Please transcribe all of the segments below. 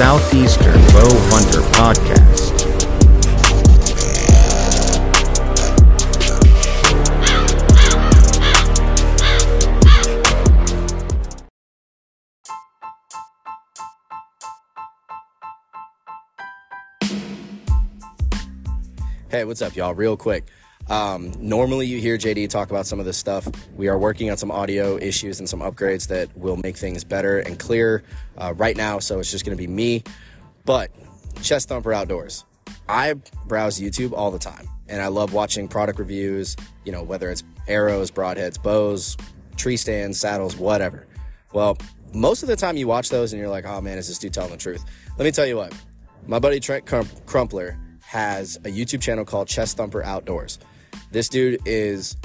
Southeastern Bow Hunter Podcast. Hey, what's up, y'all? Real quick. Um, normally, you hear JD talk about some of this stuff. We are working on some audio issues and some upgrades that will make things better and clearer uh, right now. So it's just going to be me. But Chest Thumper Outdoors. I browse YouTube all the time, and I love watching product reviews. You know, whether it's arrows, broadheads, bows, tree stands, saddles, whatever. Well, most of the time you watch those and you're like, oh man, is this dude telling the truth? Let me tell you what. My buddy Trent Crumpler has a YouTube channel called Chest Thumper Outdoors. This dude is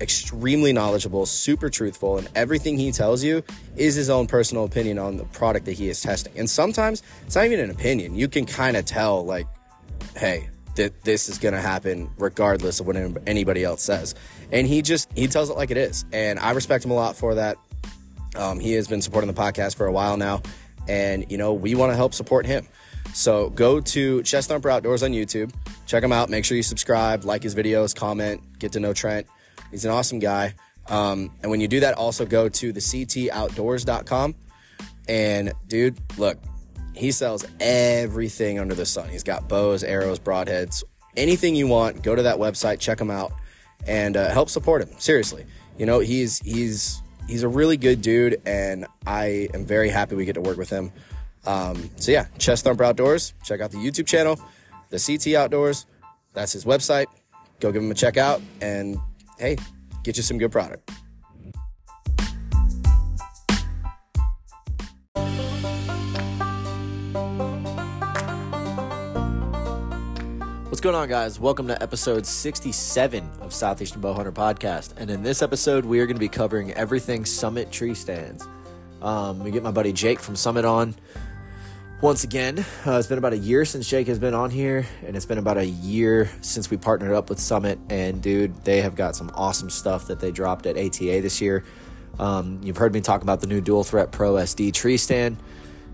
extremely knowledgeable, super truthful, and everything he tells you is his own personal opinion on the product that he is testing. And sometimes it's not even an opinion. You can kind of tell, like, hey, that this is going to happen regardless of what anybody else says. And he just, he tells it like it is. And I respect him a lot for that. Um, he has been supporting the podcast for a while now. And, you know, we want to help support him. So go to Chest Thumper Outdoors on YouTube. Check him out. Make sure you subscribe, like his videos, comment, get to know Trent. He's an awesome guy. Um, and when you do that, also go to the ctoutdoors.com. And dude, look, he sells everything under the sun. He's got bows, arrows, broadheads, anything you want. Go to that website, check him out, and uh, help support him. Seriously, you know he's he's he's a really good dude, and I am very happy we get to work with him. Um, so yeah, Chest Thumper Outdoors. Check out the YouTube channel, the CT Outdoors. That's his website. Go give him a check out, and hey, get you some good product. What's going on, guys? Welcome to episode 67 of Southeastern Bowhunter Podcast. And in this episode, we are going to be covering everything Summit tree stands. Um, we get my buddy Jake from Summit on once again. Uh, it's been about a year since Jake has been on here, and it's been about a year since we partnered up with Summit. And dude, they have got some awesome stuff that they dropped at ATA this year. Um, you've heard me talk about the new Dual Threat Pro SD tree stand,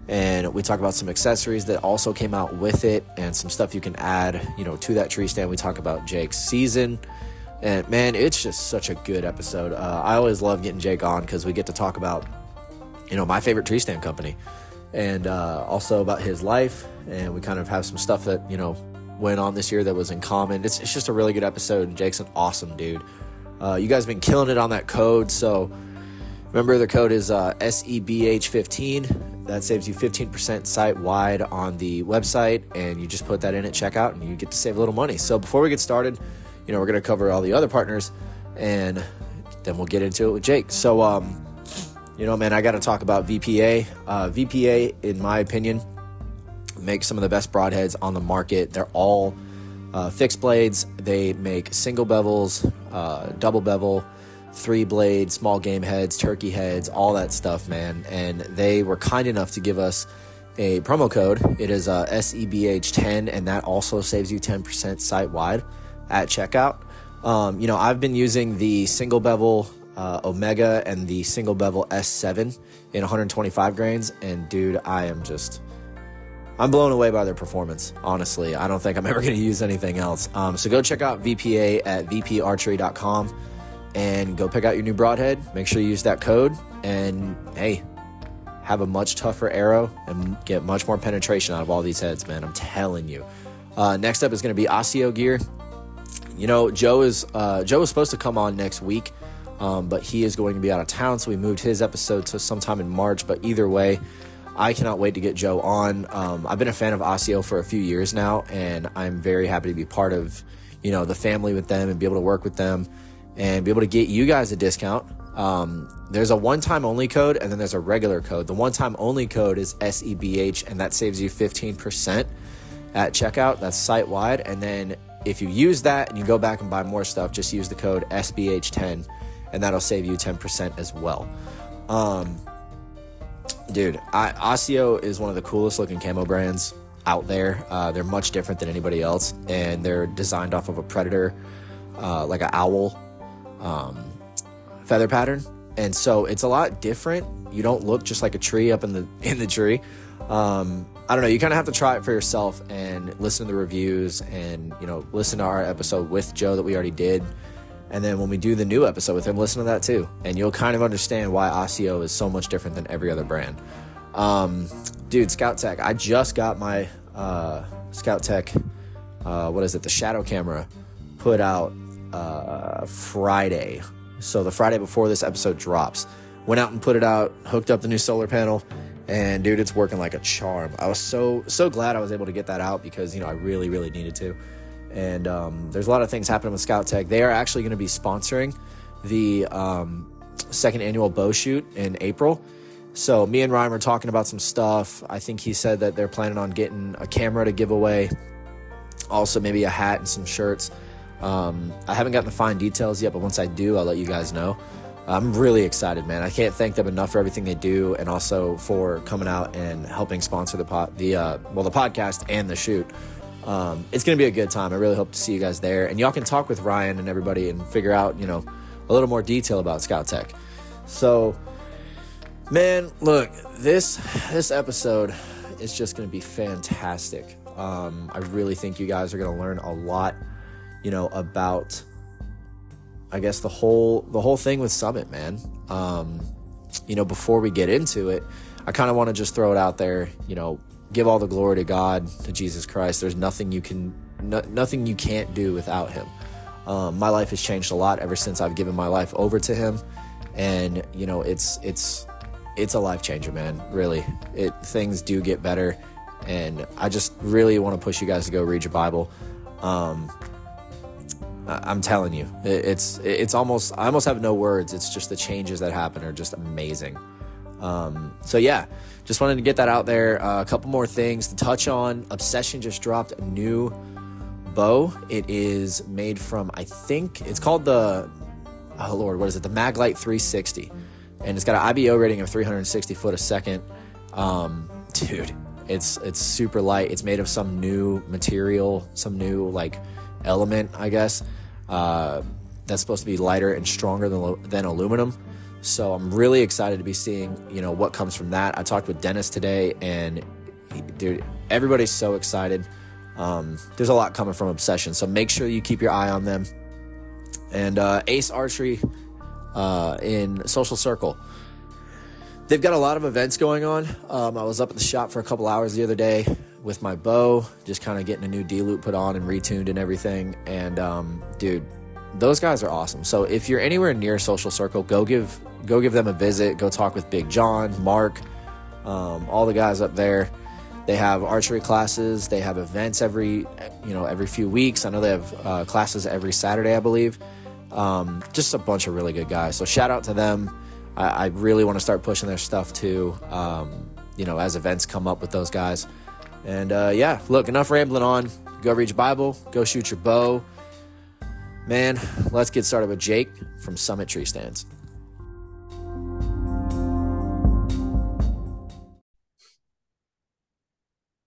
and we talk about some accessories that also came out with it, and some stuff you can add, you know, to that tree stand. We talk about Jake's season. And man, it's just such a good episode. Uh, I always love getting Jake on because we get to talk about, you know, my favorite tree stand company and uh, also about his life. And we kind of have some stuff that, you know, went on this year that was in common. It's, it's just a really good episode, and Jake's an awesome dude. Uh, you guys been killing it on that code. So remember, the code is uh, SEBH15. That saves you 15% site wide on the website, and you just put that in at checkout, and you get to save a little money. So before we get started, you know, we're going to cover all the other partners, and then we'll get into it with Jake. So, um, you know, man, I got to talk about VPA. Uh, VPA, in my opinion, makes some of the best broadheads on the market. They're all uh, fixed blades. They make single bevels, uh, double bevel, three blade, small game heads, turkey heads, all that stuff, man. And they were kind enough to give us a promo code. It is uh, SEBH10, and that also saves you 10% site wide at checkout. Um, you know, I've been using the single bevel uh, Omega and the single bevel S7 in 125 grains. And dude, I am just, I'm blown away by their performance. Honestly, I don't think I'm ever going to use anything else. Um, so go check out VPA at vparchery.com and go pick out your new broadhead. Make sure you use that code. And hey, have a much tougher arrow and get much more penetration out of all these heads, man. I'm telling you. Uh, next up is going to be Osteo gear. You know, Joe is uh, Joe is supposed to come on next week um, but he is going to be out of town, so we moved his episode to sometime in March. But either way, I cannot wait to get Joe on. Um, I've been a fan of Osteo for a few years now, and I'm very happy to be part of you know the family with them and be able to work with them and be able to get you guys a discount. Um, there's a one-time only code and then there's a regular code. The one-time only code is SEBH, and that saves you 15% at checkout. That's site wide, and then if you use that and you go back and buy more stuff, just use the code SBH10 and that'll save you 10% as well. Um, dude, I, Osteo is one of the coolest looking camo brands out there. Uh, they're much different than anybody else, and they're designed off of a predator, uh, like an owl um, feather pattern, and so it's a lot different. You don't look just like a tree up in the in the tree. Um, I don't know. You kind of have to try it for yourself and listen to the reviews and, you know, listen to our episode with Joe that we already did. And then when we do the new episode with him, listen to that too. And you'll kind of understand why Osteo is so much different than every other brand. Um, dude, Scout Tech. I just got my uh, Scout Tech, uh, what is it, the shadow camera put out uh, Friday. So the Friday before this episode drops. Went out and put it out, hooked up the new solar panel, and dude, it's working like a charm. I was so so glad I was able to get that out because you know I really really needed to. And um, there's a lot of things happening with Scout Tech. They are actually going to be sponsoring the um, second annual bow shoot in April. So me and Ryan were talking about some stuff. I think he said that they're planning on getting a camera to give away, also maybe a hat and some shirts. Um, I haven't gotten the fine details yet, but once I do, I'll let you guys know. I'm really excited, man. I can't thank them enough for everything they do, and also for coming out and helping sponsor the pod, the uh, well, the podcast and the shoot. Um, it's gonna be a good time. I really hope to see you guys there, and y'all can talk with Ryan and everybody and figure out, you know, a little more detail about Scout Tech. So, man, look this this episode is just gonna be fantastic. Um, I really think you guys are gonna learn a lot, you know, about I guess the whole the whole thing with Summit, man. Um, you know, before we get into it, I kind of want to just throw it out there. You know, give all the glory to God, to Jesus Christ. There's nothing you can, no, nothing you can't do without Him. Um, my life has changed a lot ever since I've given my life over to Him, and you know, it's it's it's a life changer, man. Really, it things do get better, and I just really want to push you guys to go read your Bible. Um, I'm telling you, it's it's almost I almost have no words. It's just the changes that happen are just amazing. Um, so yeah, just wanted to get that out there. Uh, a couple more things to touch on. Obsession just dropped a new bow. It is made from I think it's called the oh lord, what is it? The Maglite 360, and it's got an IBO rating of 360 foot a second. Um, dude, it's it's super light. It's made of some new material, some new like element, I guess. Uh, that's supposed to be lighter and stronger than, than aluminum. So I'm really excited to be seeing, you know, what comes from that. I talked with Dennis today, and dude, everybody's so excited. Um, there's a lot coming from Obsession, so make sure you keep your eye on them. And uh, Ace Archery uh, in Social Circle. They've got a lot of events going on. Um, I was up at the shop for a couple hours the other day with my bow, just kind of getting a new D loop put on and retuned and everything. And um, dude, those guys are awesome. So if you're anywhere near Social Circle, go give go give them a visit. Go talk with Big John, Mark, um, all the guys up there. They have archery classes. They have events every you know every few weeks. I know they have uh, classes every Saturday, I believe. Um, just a bunch of really good guys. So shout out to them. I, I really want to start pushing their stuff too. Um, you know, as events come up with those guys. And uh, yeah, look, enough rambling on. Go read your Bible, go shoot your bow. Man, let's get started with Jake from Summit Tree Stands.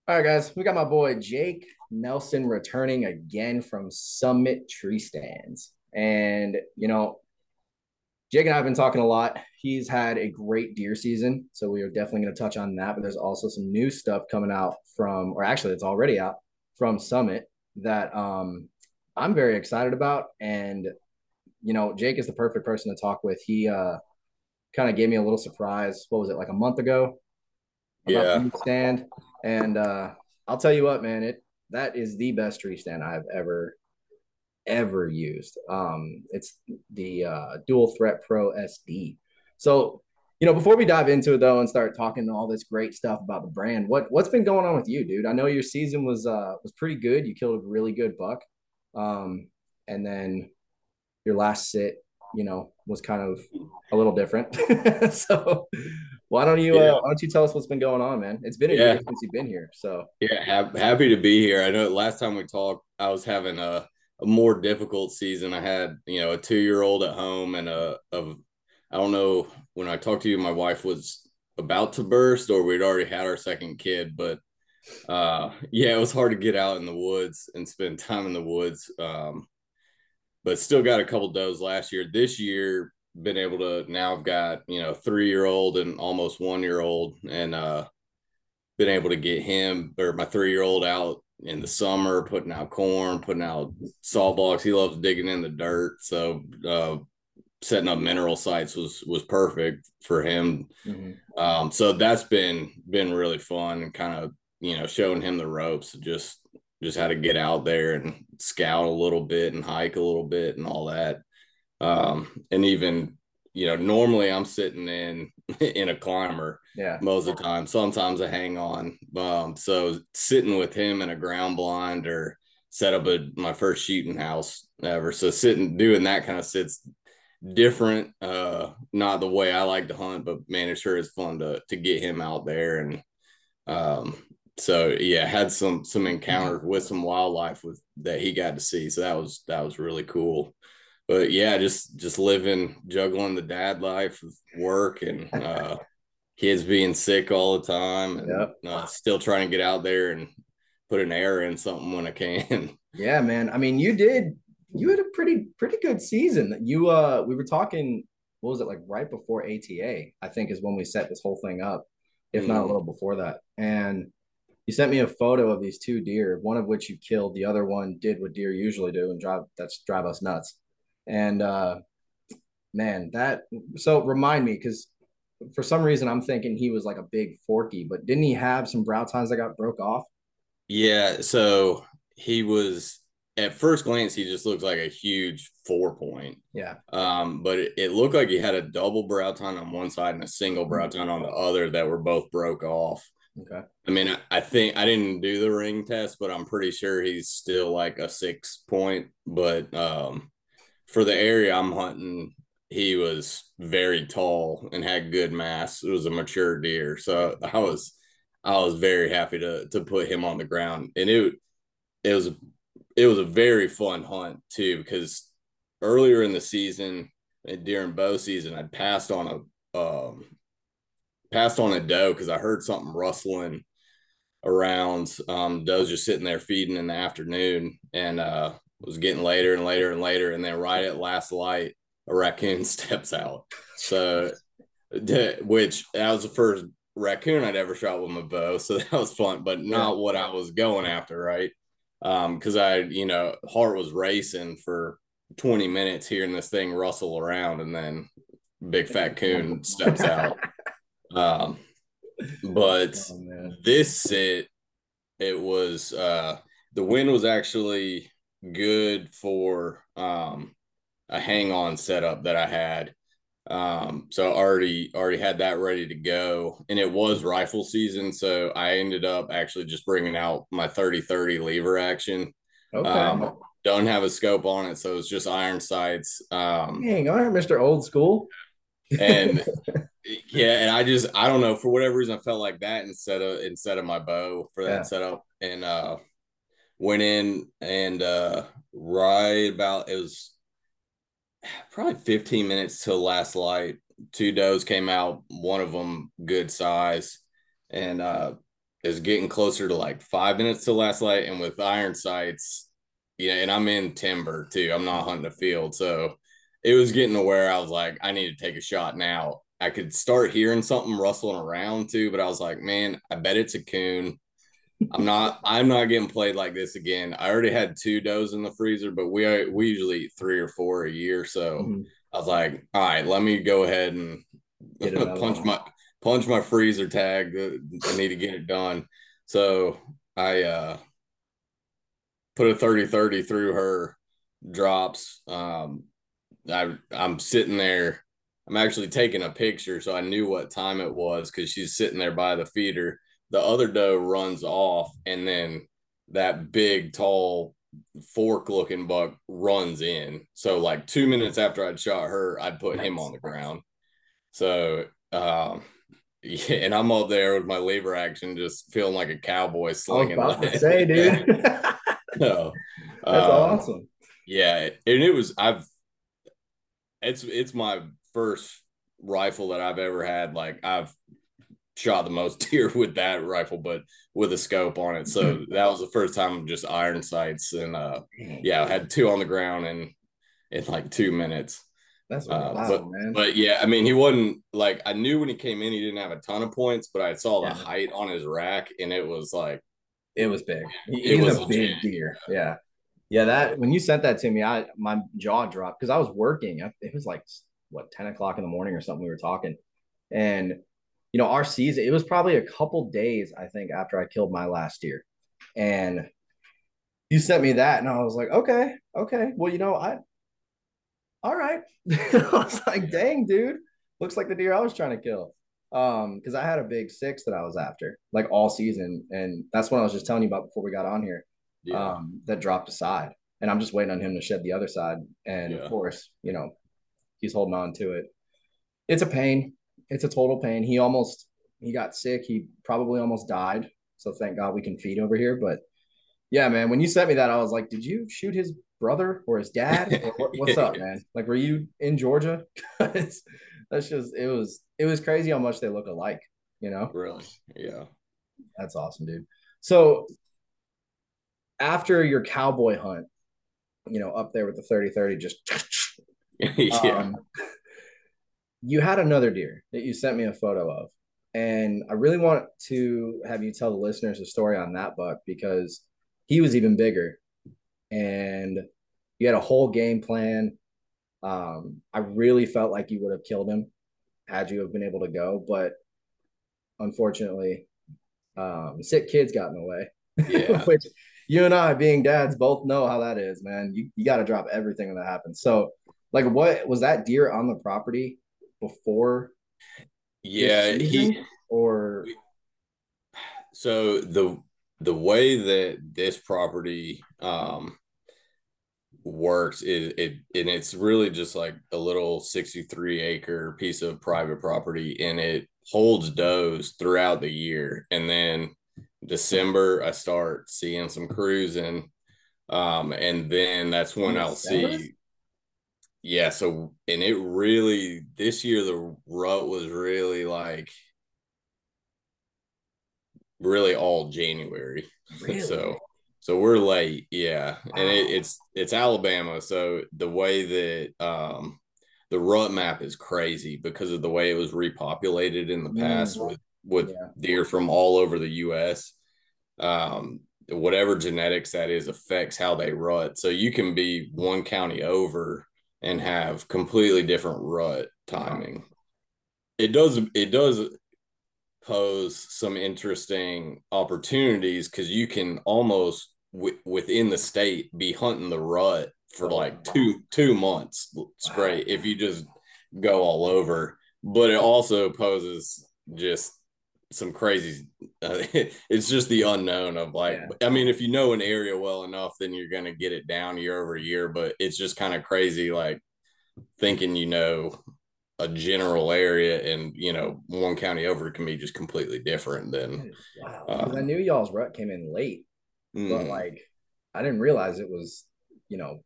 All right, guys, we got my boy Jake Nelson returning again from Summit Tree Stands. And, you know, Jake and I have been talking a lot. He's had a great deer season, so we are definitely going to touch on that. But there's also some new stuff coming out from, or actually, it's already out from Summit that um, I'm very excited about. And you know, Jake is the perfect person to talk with. He uh, kind of gave me a little surprise. What was it like a month ago? yeah. Stand, and uh, I'll tell you what, man, it that is the best tree stand I've ever ever used. Um, it's the uh, Dual Threat Pro SD. So, you know, before we dive into it though and start talking all this great stuff about the brand, what what's been going on with you, dude? I know your season was uh was pretty good. You killed a really good buck, um, and then your last sit, you know, was kind of a little different. so, why don't you uh, yeah. uh, why don't you tell us what's been going on, man? It's been a yeah. year since you've been here. So yeah, ha- happy to be here. I know last time we talked, I was having a a more difficult season. I had, you know, a two year old at home and a, a, I don't know, when I talked to you, my wife was about to burst or we'd already had our second kid, but uh, yeah, it was hard to get out in the woods and spend time in the woods. Um, but still got a couple does last year. This year, been able to now I've got, you know, three year old and almost one year old. And, uh, been able to get him or my three year old out in the summer, putting out corn, putting out saw blocks. He loves digging in the dirt. So uh, setting up mineral sites was was perfect for him. Mm-hmm. Um, so that's been been really fun and kind of you know showing him the ropes. Just just how to get out there and scout a little bit and hike a little bit and all that. Um, and even you know normally I'm sitting in in a climber yeah. most of the time. Sometimes i hang on. Um so sitting with him in a ground blind or set up a my first shooting house ever. So sitting doing that kind of sits different uh not the way i like to hunt but man it sure is fun to to get him out there. And um so yeah had some some encounters with some wildlife with that he got to see. So that was that was really cool but yeah just just living juggling the dad life with work and uh kids being sick all the time and yep. uh, still trying to get out there and put an air in something when I can. Yeah, man. I mean, you did you had a pretty pretty good season. You uh we were talking what was it like right before ATA, I think is when we set this whole thing up, if mm. not a mm-hmm. little before that. And you sent me a photo of these two deer, one of which you killed, the other one did what deer usually do and drive that's drive us nuts. And uh man, that so remind me because for some reason I'm thinking he was like a big forky, but didn't he have some brow tines that got broke off? Yeah, so he was at first glance he just looked like a huge four point. Yeah. Um, but it, it looked like he had a double brow tine on one side and a single brow tine on the other that were both broke off. Okay. I mean, I, I think I didn't do the ring test, but I'm pretty sure he's still like a six point. But um for the area I'm hunting, he was very tall and had good mass. It was a mature deer, so I was I was very happy to to put him on the ground, and it it was it was a very fun hunt too because earlier in the season during bow season, I'd passed on a um, passed on a doe because I heard something rustling around. Um, doe's just sitting there feeding in the afternoon, and uh, was getting later and later and later, and then right at last light a raccoon steps out. So, which that was the first raccoon I'd ever shot with my bow. So that was fun, but not what I was going after, right? Um, because I, you know, heart was racing for 20 minutes hearing this thing rustle around and then big fat coon steps out. Um, but oh, this sit, it was uh the wind was actually good for um a hang on setup that I had. Um, so I already already had that ready to go, and it was rifle season, so I ended up actually just bringing out my 30-30 lever action. Okay. Um, don't have a scope on it, so it's just iron sights. Um, Dang, all right, Mister Old School. and yeah, and I just I don't know for whatever reason I felt like that instead of instead of my bow for that yeah. setup, and uh, went in and uh, right about it was probably 15 minutes till last light. Two does came out, one of them good size, and uh is getting closer to like five minutes to last light. And with iron sights, yeah, and I'm in timber too. I'm not hunting a field. So it was getting to where I was like, I need to take a shot now. I could start hearing something rustling around too, but I was like, man, I bet it's a coon. I'm not I'm not getting played like this again. I already had two does in the freezer, but we we usually eat three or four a year. So mm-hmm. I was like, all right, let me go ahead and punch my punch my freezer tag. I need to get it done. So I uh put a 30 30 through her drops. Um I I'm sitting there. I'm actually taking a picture so I knew what time it was because she's sitting there by the feeder the other doe runs off and then that big tall fork looking buck runs in. So like two minutes after i'd shot her i'd put nice. him on the ground. So um yeah and i'm up there with my lever action just feeling like a cowboy slinging I was about to say dude. No that's um, awesome. yeah and it was i've it's it's my first rifle that i've ever had. Like i've shot the most deer with that rifle, but with a scope on it. So mm-hmm. that was the first time just iron sights. And uh, yeah, I had two on the ground in in like two minutes. That's Uh, but, man. but yeah, I mean, he wasn't like I knew when he came in, he didn't have a ton of points, but I saw the Yeah. height on his rack, and it was like, It was big. He- It was a big deer. Yeah. Yeah. That when you sent that to me, I my jaw dropped because I was working. It was like what 10 o'clock in the morning or something. We were talking. And you know, our season, it was probably a couple days, I think, after I killed my last deer. And you sent me that, and I was like, okay, okay. Well, you know, I all right. I was like, dang, dude. Looks like the deer I was trying to kill. Um, because I had a big six that I was after, like all season. And that's what I was just telling you about before we got on here. yeah, Um, that dropped aside. And I'm just waiting on him to shed the other side. And Yeah. of course, you know, he's holding on to it. It's a pain. It's a total pain. He almost he got sick. He probably almost died. So thank God we can feed over here. But yeah, man, when you sent me that, I was like, did you shoot his brother or his dad? Or what, what's up, man? Like, were you in Georgia? that's just it was it was crazy how much they look alike. You know, really, yeah, that's awesome, dude. So after your cowboy hunt, you know, up there with the 30-30, just yeah. um, you had another deer that you sent me a photo of. And I really want to have you tell the listeners a story on that buck because he was even bigger. And you had a whole game plan. Um, I really felt like you would have killed him had you have been able to go, but unfortunately, um, sick kids got in the way. Yeah. Which you and I, being dads, both know how that is, man. You you got to drop everything when that happens. So, like, what was that deer on the property before? yeah. season? He or so the the way that this property um works is it and it's really just like a little 63 acre piece of private property and it holds does throughout the year and then december i start seeing some cruising um and then that's when i'll see yeah so and it really this year the rut was really like really all january Really? so so we're late yeah and it, it's it's alabama so the way that um the rut map is crazy because of the way it was repopulated in the past Mm. with with Yeah. deer from all over the us um whatever genetics that is affects how they rut so you can be one county over and have completely different rut timing. It does it does pose some interesting opportunities because you can almost w- within the state be hunting the rut for Oh, like two two months. Straight if you just go all over. But it also poses just some crazy uh, it's just the unknown of like Yeah. i mean if you know an area well enough then you're going to get it down year over year but it's just kind of crazy like thinking you know a general area and you know one county over can be just completely different than wow. Uh, I knew y'all's rut came in late, but Mm, like I didn't realize it was, you know,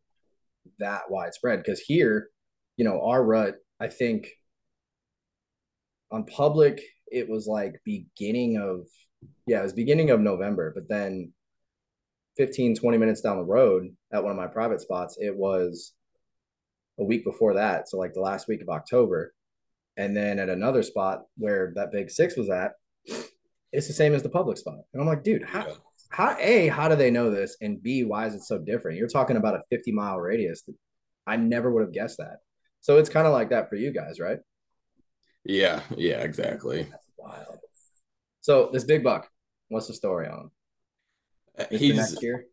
that widespread. Because here, you know, our rut, I think on public, it was like beginning of, yeah, it was beginning of November, but then 15, 20 minutes down the road at one of my private spots, it was a week before that. So like the last week of October. And then at another spot where that big six was at, it's the same as the public spot. And I'm like, dude, how, how a how do they know this and b why is it so different you're talking about a 50 mile radius i never would have guessed that so it's kind of like that for you guys right yeah yeah exactly. That's wild. So this big buck what's the story on him? He's next year?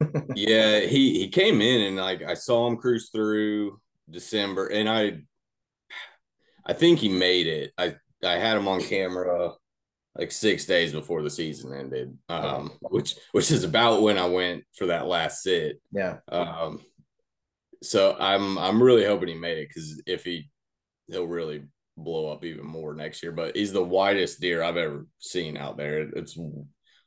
Yeah he he came in and like i saw him cruise through december and i i think he made it. I i had him on camera like six days before the season ended um which which is about when i went for that last sit. Yeah. Um so i'm i'm really hoping he made it because if he he'll really blow up even more next year but he's the widest deer i've ever seen out there it's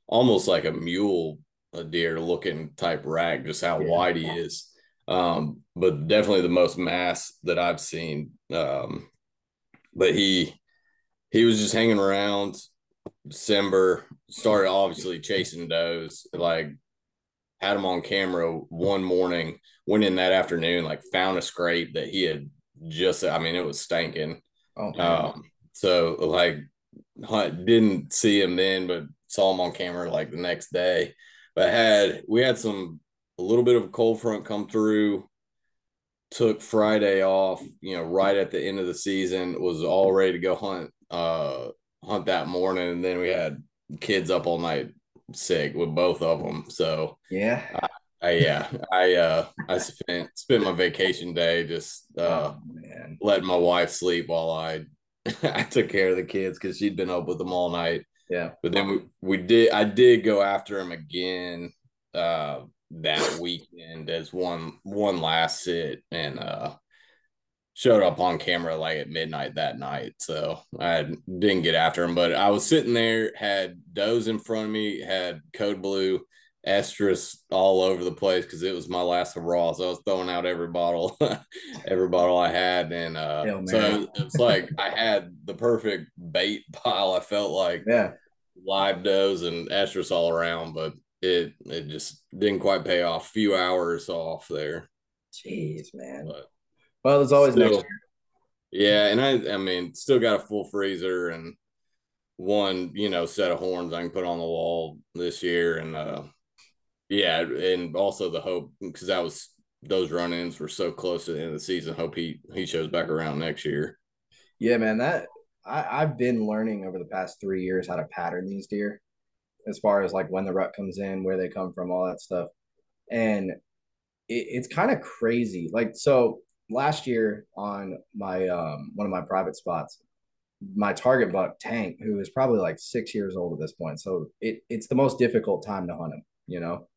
almost like a mule a deer looking type rack just how Yeah. wide he is um but definitely the most mass that i've seen um but he he was just hanging around december started obviously chasing does like had him on camera one morning went in that afternoon like found a scrape that he had just I mean it was stinking. Oh. Um, so like hunt didn't see him then, but saw him on camera like the next day. But had we had some a little bit of a cold front come through, took Friday off, you know, right at the end of the season, was all ready to go hunt uh hunt that morning, and then we had kids up all night sick with both of them. So yeah. I, yeah, I uh I spent spent my vacation day just uh oh, man. letting my wife sleep while I I took care of the kids because she'd been up with them all night. Yeah. But then we, we did I did go after him again uh that weekend as one one last sit and uh showed up on camera like at midnight that night. So I didn't get after him, but I was sitting there, had does in front of me, had code blue estrus all over the place because it was my last hurrah. So I was throwing out every bottle, every bottle I had. And uh, Hell, so it's like I had the perfect bait pile. I felt like Yeah. live does and estrus all around, but it it just didn't quite pay off. Few hours off there. Jeez, man. But Well, there's always Still- next year. yeah, and I I mean still got a full freezer and one, you know, set of horns I can put on the wall this year and uh yeah, and also the hope because that was those run-ins were so close to the end of the season. Hope he he shows back around next year. Yeah, man. That I, I've been learning over the past three years how to pattern these deer as far as like when the rut comes in, where they come from, all that stuff. And it, it's kind of crazy. Like, so last year on my um one of my private spots, my target buck Tank, who is probably like six years old at this point. So it it's the most difficult time to hunt him, you know.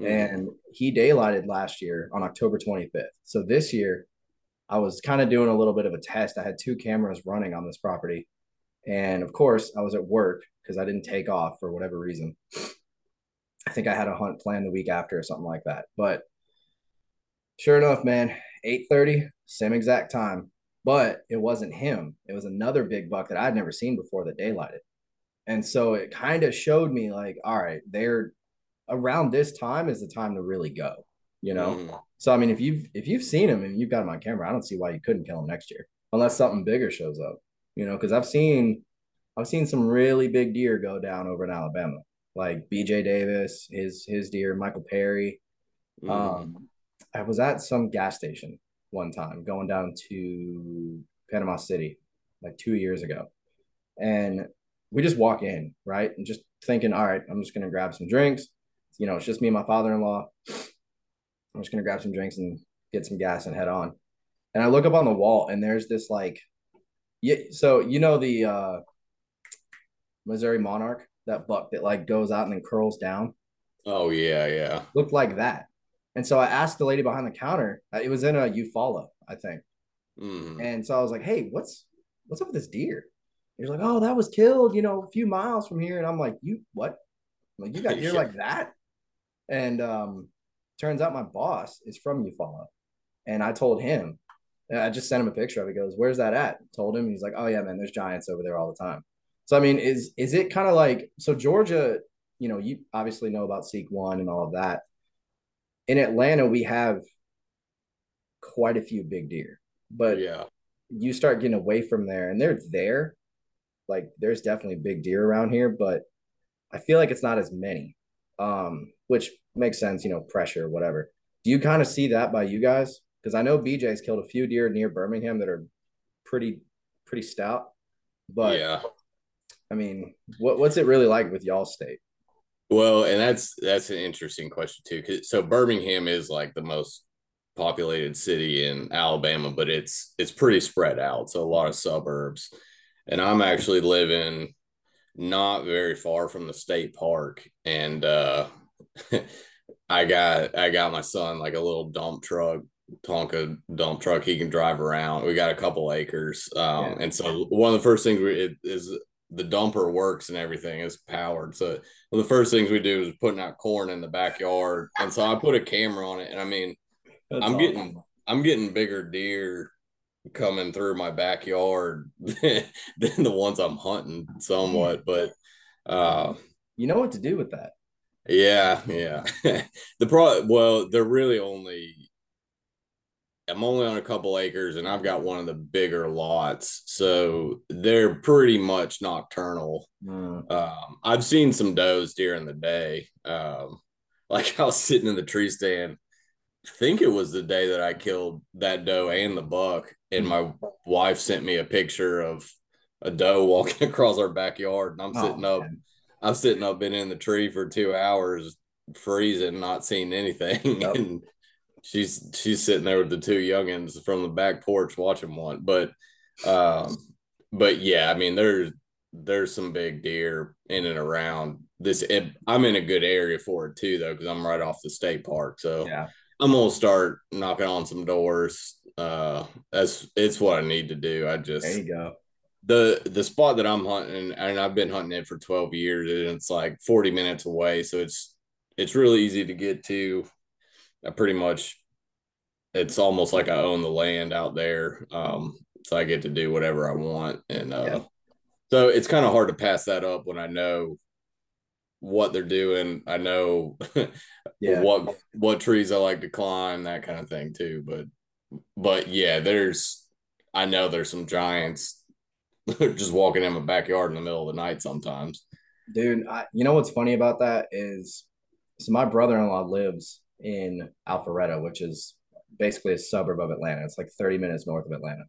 Mm-hmm. And he daylighted last year on October 25th. So this year, I was kind of doing a little bit of a test. I had two cameras running on this property. And of course, I was at work because I didn't take off for whatever reason. I think I had a hunt planned the week after or something like that. But sure enough, man, 8:30, same exact time. But it wasn't him. It was another big buck that I'd never seen before that daylighted. And so it kind of showed me like, all right, they're around this time is the time to really go, you know? Mm. So I mean, if you've if you've seen him and you've got him on camera, I don't see why you couldn't kill him next year, unless something bigger shows up. You know, because I've seen I've seen some really big deer go down over in Alabama, like B.J. Davis, his his deer, Michael Perry. Mm. Um, I was at some gas station one time going down to Panama City like two years ago, and we just walk in right and just thinking, all right, I'm just gonna grab some drinks. You know, it's just me and my father-in-law. I'm just gonna grab some drinks and get some gas and head on. And I look up on the wall and there's this like, yeah. So you know the uh, Missouri Monarch, that buck that like goes out and then curls down, oh yeah, yeah. looked like that. And so I asked the lady behind the counter. uh, It was in a Eufaula, I think. Mm. And so I was like, "Hey, what's what's up with this deer?" He's like, "Oh, that was killed, you know, a few miles from here." And I'm like, "You what? I'm like you got deer Yeah. like that?" And um, turns out my boss is from Eufaula, and I told him. I just sent him a picture of it. He goes, "Where's that at?" Told him. He's like, "Oh yeah, man, there's giants over there all the time." So I mean, is is it kind of like so Georgia? You know, you obviously know about Seek One and all of that. In Atlanta, we have quite a few big deer, but yeah. you start getting away from there and they're there like there's definitely big deer around here but i feel like it's not as many um which makes sense you know pressure whatever do you kind of see that by you guys because i know bj's killed a few deer near birmingham that are pretty pretty stout but yeah. i mean what, what's it really like with y'all state Well, and that's that's an interesting question too. 'cause- so Birmingham is like the most populated city in Alabama, but it's it's pretty spread out. So a lot of suburbs. And I'm actually living not very far from the state park. And uh I got I got my son like a little dump truck, Tonka dump truck he can drive around. We got a couple acres. Um Yeah. and so one of the first things we it is the dumper works and everything is powered. So one of the first things we do is putting out corn in the backyard. And so I put a camera on it. And I mean, That's I'm awesome. getting I'm getting bigger deer coming through my backyard than the ones I'm hunting somewhat. But uh you know what to do with that yeah, yeah. the pro well, they're really only I'm only on a couple acres and I've got one of the bigger lots. So they're pretty much nocturnal. Mm. Um, I've seen some does during the day. Um, like I was sitting in the tree stand. I think it was the day that I killed that doe and the buck, and my wife sent me a picture of a doe walking across our backyard, and I'm Oh, sitting up. man. I'm sitting up been in the tree for two hours, freezing, not seeing anything, Yep. and she's she's sitting there with the two youngins from the back porch watching one. But, um, but yeah, I mean, there's there's some big deer in and around this. It, I'm in a good area for it too, though, because I'm right off the state park. So Yeah. I'm gonna start knocking on some doors. Uh, that's it's what I need to do. I just There you go. The the spot that I'm hunting, and I've been hunting it for 12 years, and it's like 40 minutes away, so it's it's really easy to get to. I pretty much, it's almost like I own the land out there, um, so I get to do whatever I want, and uh, Yeah. so it's kind of hard to pass that up when I know what they're doing. I know Yeah. what what trees I like to climb, that kind of thing too. But but yeah, there's I know there's some giants just walking in my backyard in the middle of the night sometimes. Dude, I, you know what's funny about that is so my brother-in-law lives in Alpharetta, which is basically a suburb of Atlanta. It's like 30 minutes north of Atlanta.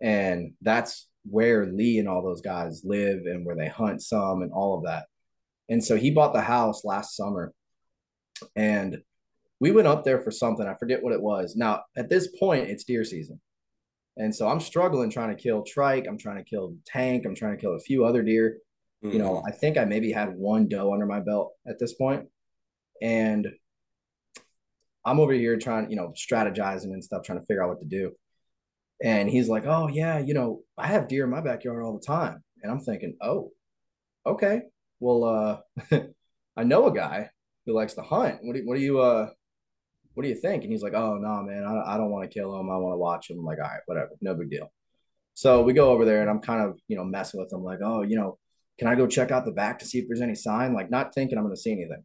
And that's where Lee and all those guys live and where they hunt some and all of that. And so he bought the house last summer and we went up there for something. I forget what it was. Now, at this point, it's deer season. And so I'm struggling trying to kill trike. I'm trying to kill tank. I'm trying to kill a few other deer you know, I think I maybe had one doe under my belt at this point. point, and I'm over here trying, you know, strategizing and stuff, trying to figure out what to do. And he's like, "Oh yeah, you know, I have deer in my backyard all the time," and I'm thinking, "Oh, okay, well, uh, I know a guy who likes to hunt. What do what do you uh, what do you think?" And he's like, "Oh no, man, I, I don't want to kill him. I want to watch him." I'm like, "All right, whatever, no big deal." So we go over there, and I'm kind of, you know, messing with him, like, "Oh, you know." can I go check out the back to see if there's any sign? Like, not thinking I'm going to see anything.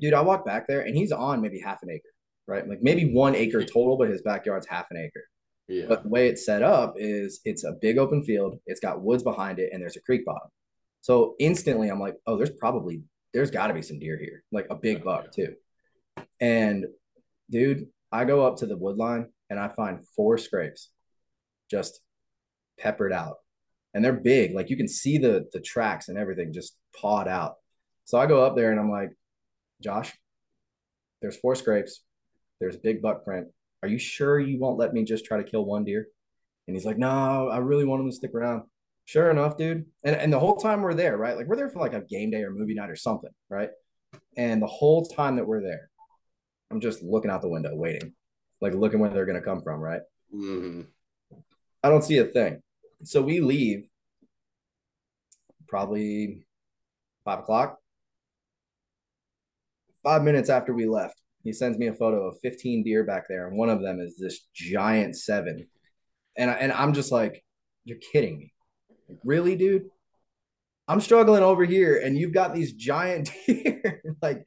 Dude, I walk back there and he's on maybe half an acre, right? Like maybe one acre total, but his backyard's half an acre. yeah. But the way it's set up is it's a big open field, it's got woods behind it, and there's a creek bottom. So instantly I'm like, oh, there's probably, there's got to be some deer here, like a big oh, buck too. And dude, I go up to the wood line and I find four scrapes just peppered out and they're big. Like you can see the the tracks and everything just pawed out. So I go up there and I'm like, Josh, there's four scrapes. There's big buck print. Are you sure you won't let me just try to kill one deer? And he's like, No, I really want him to stick around. Sure enough, dude. And and the whole time we're there, right? Like we're there for like a game day or movie night or something, right? And the whole time that we're there, I'm just looking out the window, waiting, like looking where they're gonna come from, right? Mhm. I don't see a thing. So we leave probably five o'clock. Five minutes after we left, he sends me a photo of 15 deer back there, and one of them is this giant seven. And I, and I'm just like, you're kidding me, Like, really, dude? I'm struggling over here, and you've got these giant deer. like,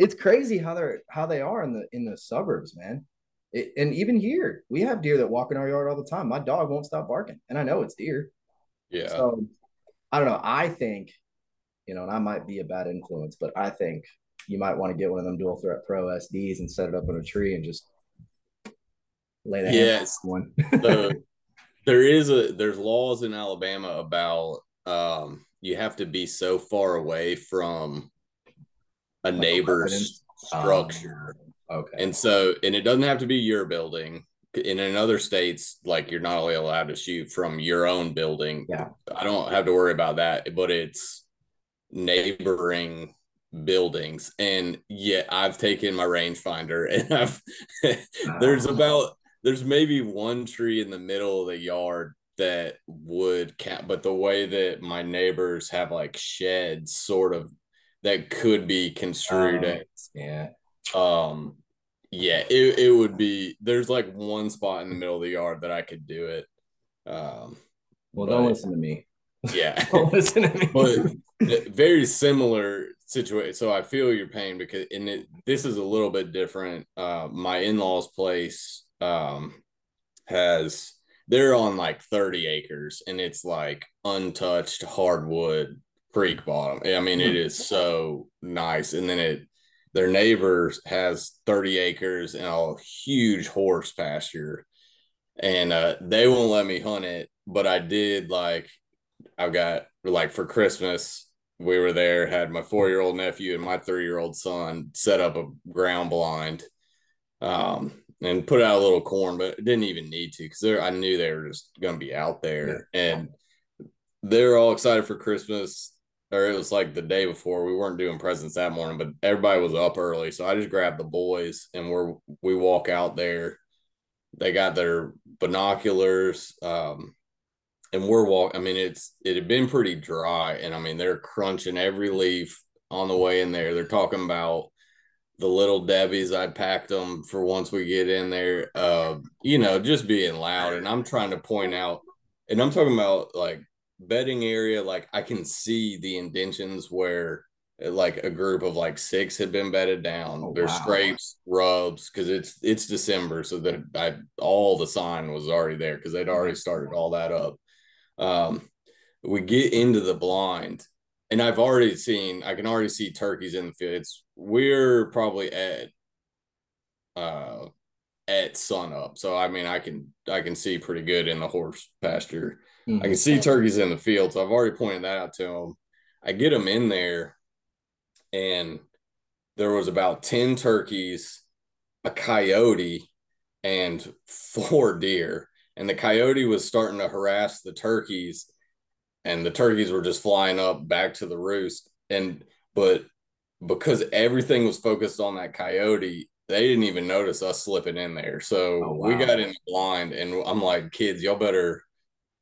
it's crazy how they're how they are in the in the suburbs, man. It, and even here, we have deer that walk in our yard all the time. My dog won't stop barking, and I know it's deer. Yeah. So I don't know. I think, you know, and I might be a bad influence, but I think you might want to get one of them dual threat pro SDs and set it up in a tree and just lay the Yes. one. so there is a there's laws in Alabama about um you have to be so far away from a Like neighbor's residence? structure. Oh, okay. And so, and it doesn't have to be your building. And in other states, like you're not only allowed to shoot from your own building. Yeah. I don't have to worry about that, but it's neighboring buildings. And yeah, I've taken my rangefinder and I've there's about there's maybe one tree in the middle of the yard that would count, but the way that my neighbors have like sheds sort of that could be construed Oh. as yeah. um, yeah, it, it would be. There's like one spot in the middle of the yard that I could do it. Um, Well, don't listen to me. yeah, Don't listen to me. but very similar situation. So I feel your pain because in it, this is a little bit different. Uh, my in laws' place um, has they're on like 30 acres and it's like untouched hardwood creek bottom. I mean, it is so nice. And then it their neighbors has 30 acres and a huge horse pasture. And uh, they won't let me hunt it, but I did like I've got like for Christmas, we were there, had my four year old nephew and my three year old son set up a ground blind. Um, and put out a little corn, but didn't even need to because I knew they were just going to be out there, yeah. and they're all excited for Christmas. Or it was like the day before. We weren't doing presents that morning, but everybody was up early, so I just grabbed the boys and we're we walk out there. They got their binoculars, um, and we're walking. I mean, it's it had been pretty dry, and I mean they're crunching every leaf on the way in there. They're talking about the little Debbie's. I packed them for once we get in there. Uh, you know, just being loud. And I'm trying to point out, and I'm talking about like bedding area. Like I can see the indentions where like a group of like six had been bedded down. Oh, There's wow. scrapes, rubs, because it's it's December, so that I all the sign was already there because they'd already started all that up. Um, we get into the blind and I've already seen I can already see turkeys in the field. It's we're probably at uh at sun up. So I mean I can I can see pretty good in the horse pasture. Mm-hmm. I can see turkeys in the field. So I've already pointed that out to them. I get them in there and there was about 10 turkeys, a coyote, and four deer. And the coyote was starting to harass the turkeys and the turkeys were just flying up back to the roost. And but because everything was focused on that coyote, they didn't even notice us slipping in there. So oh, wow. we got in blind, and I'm like, kids, y'all better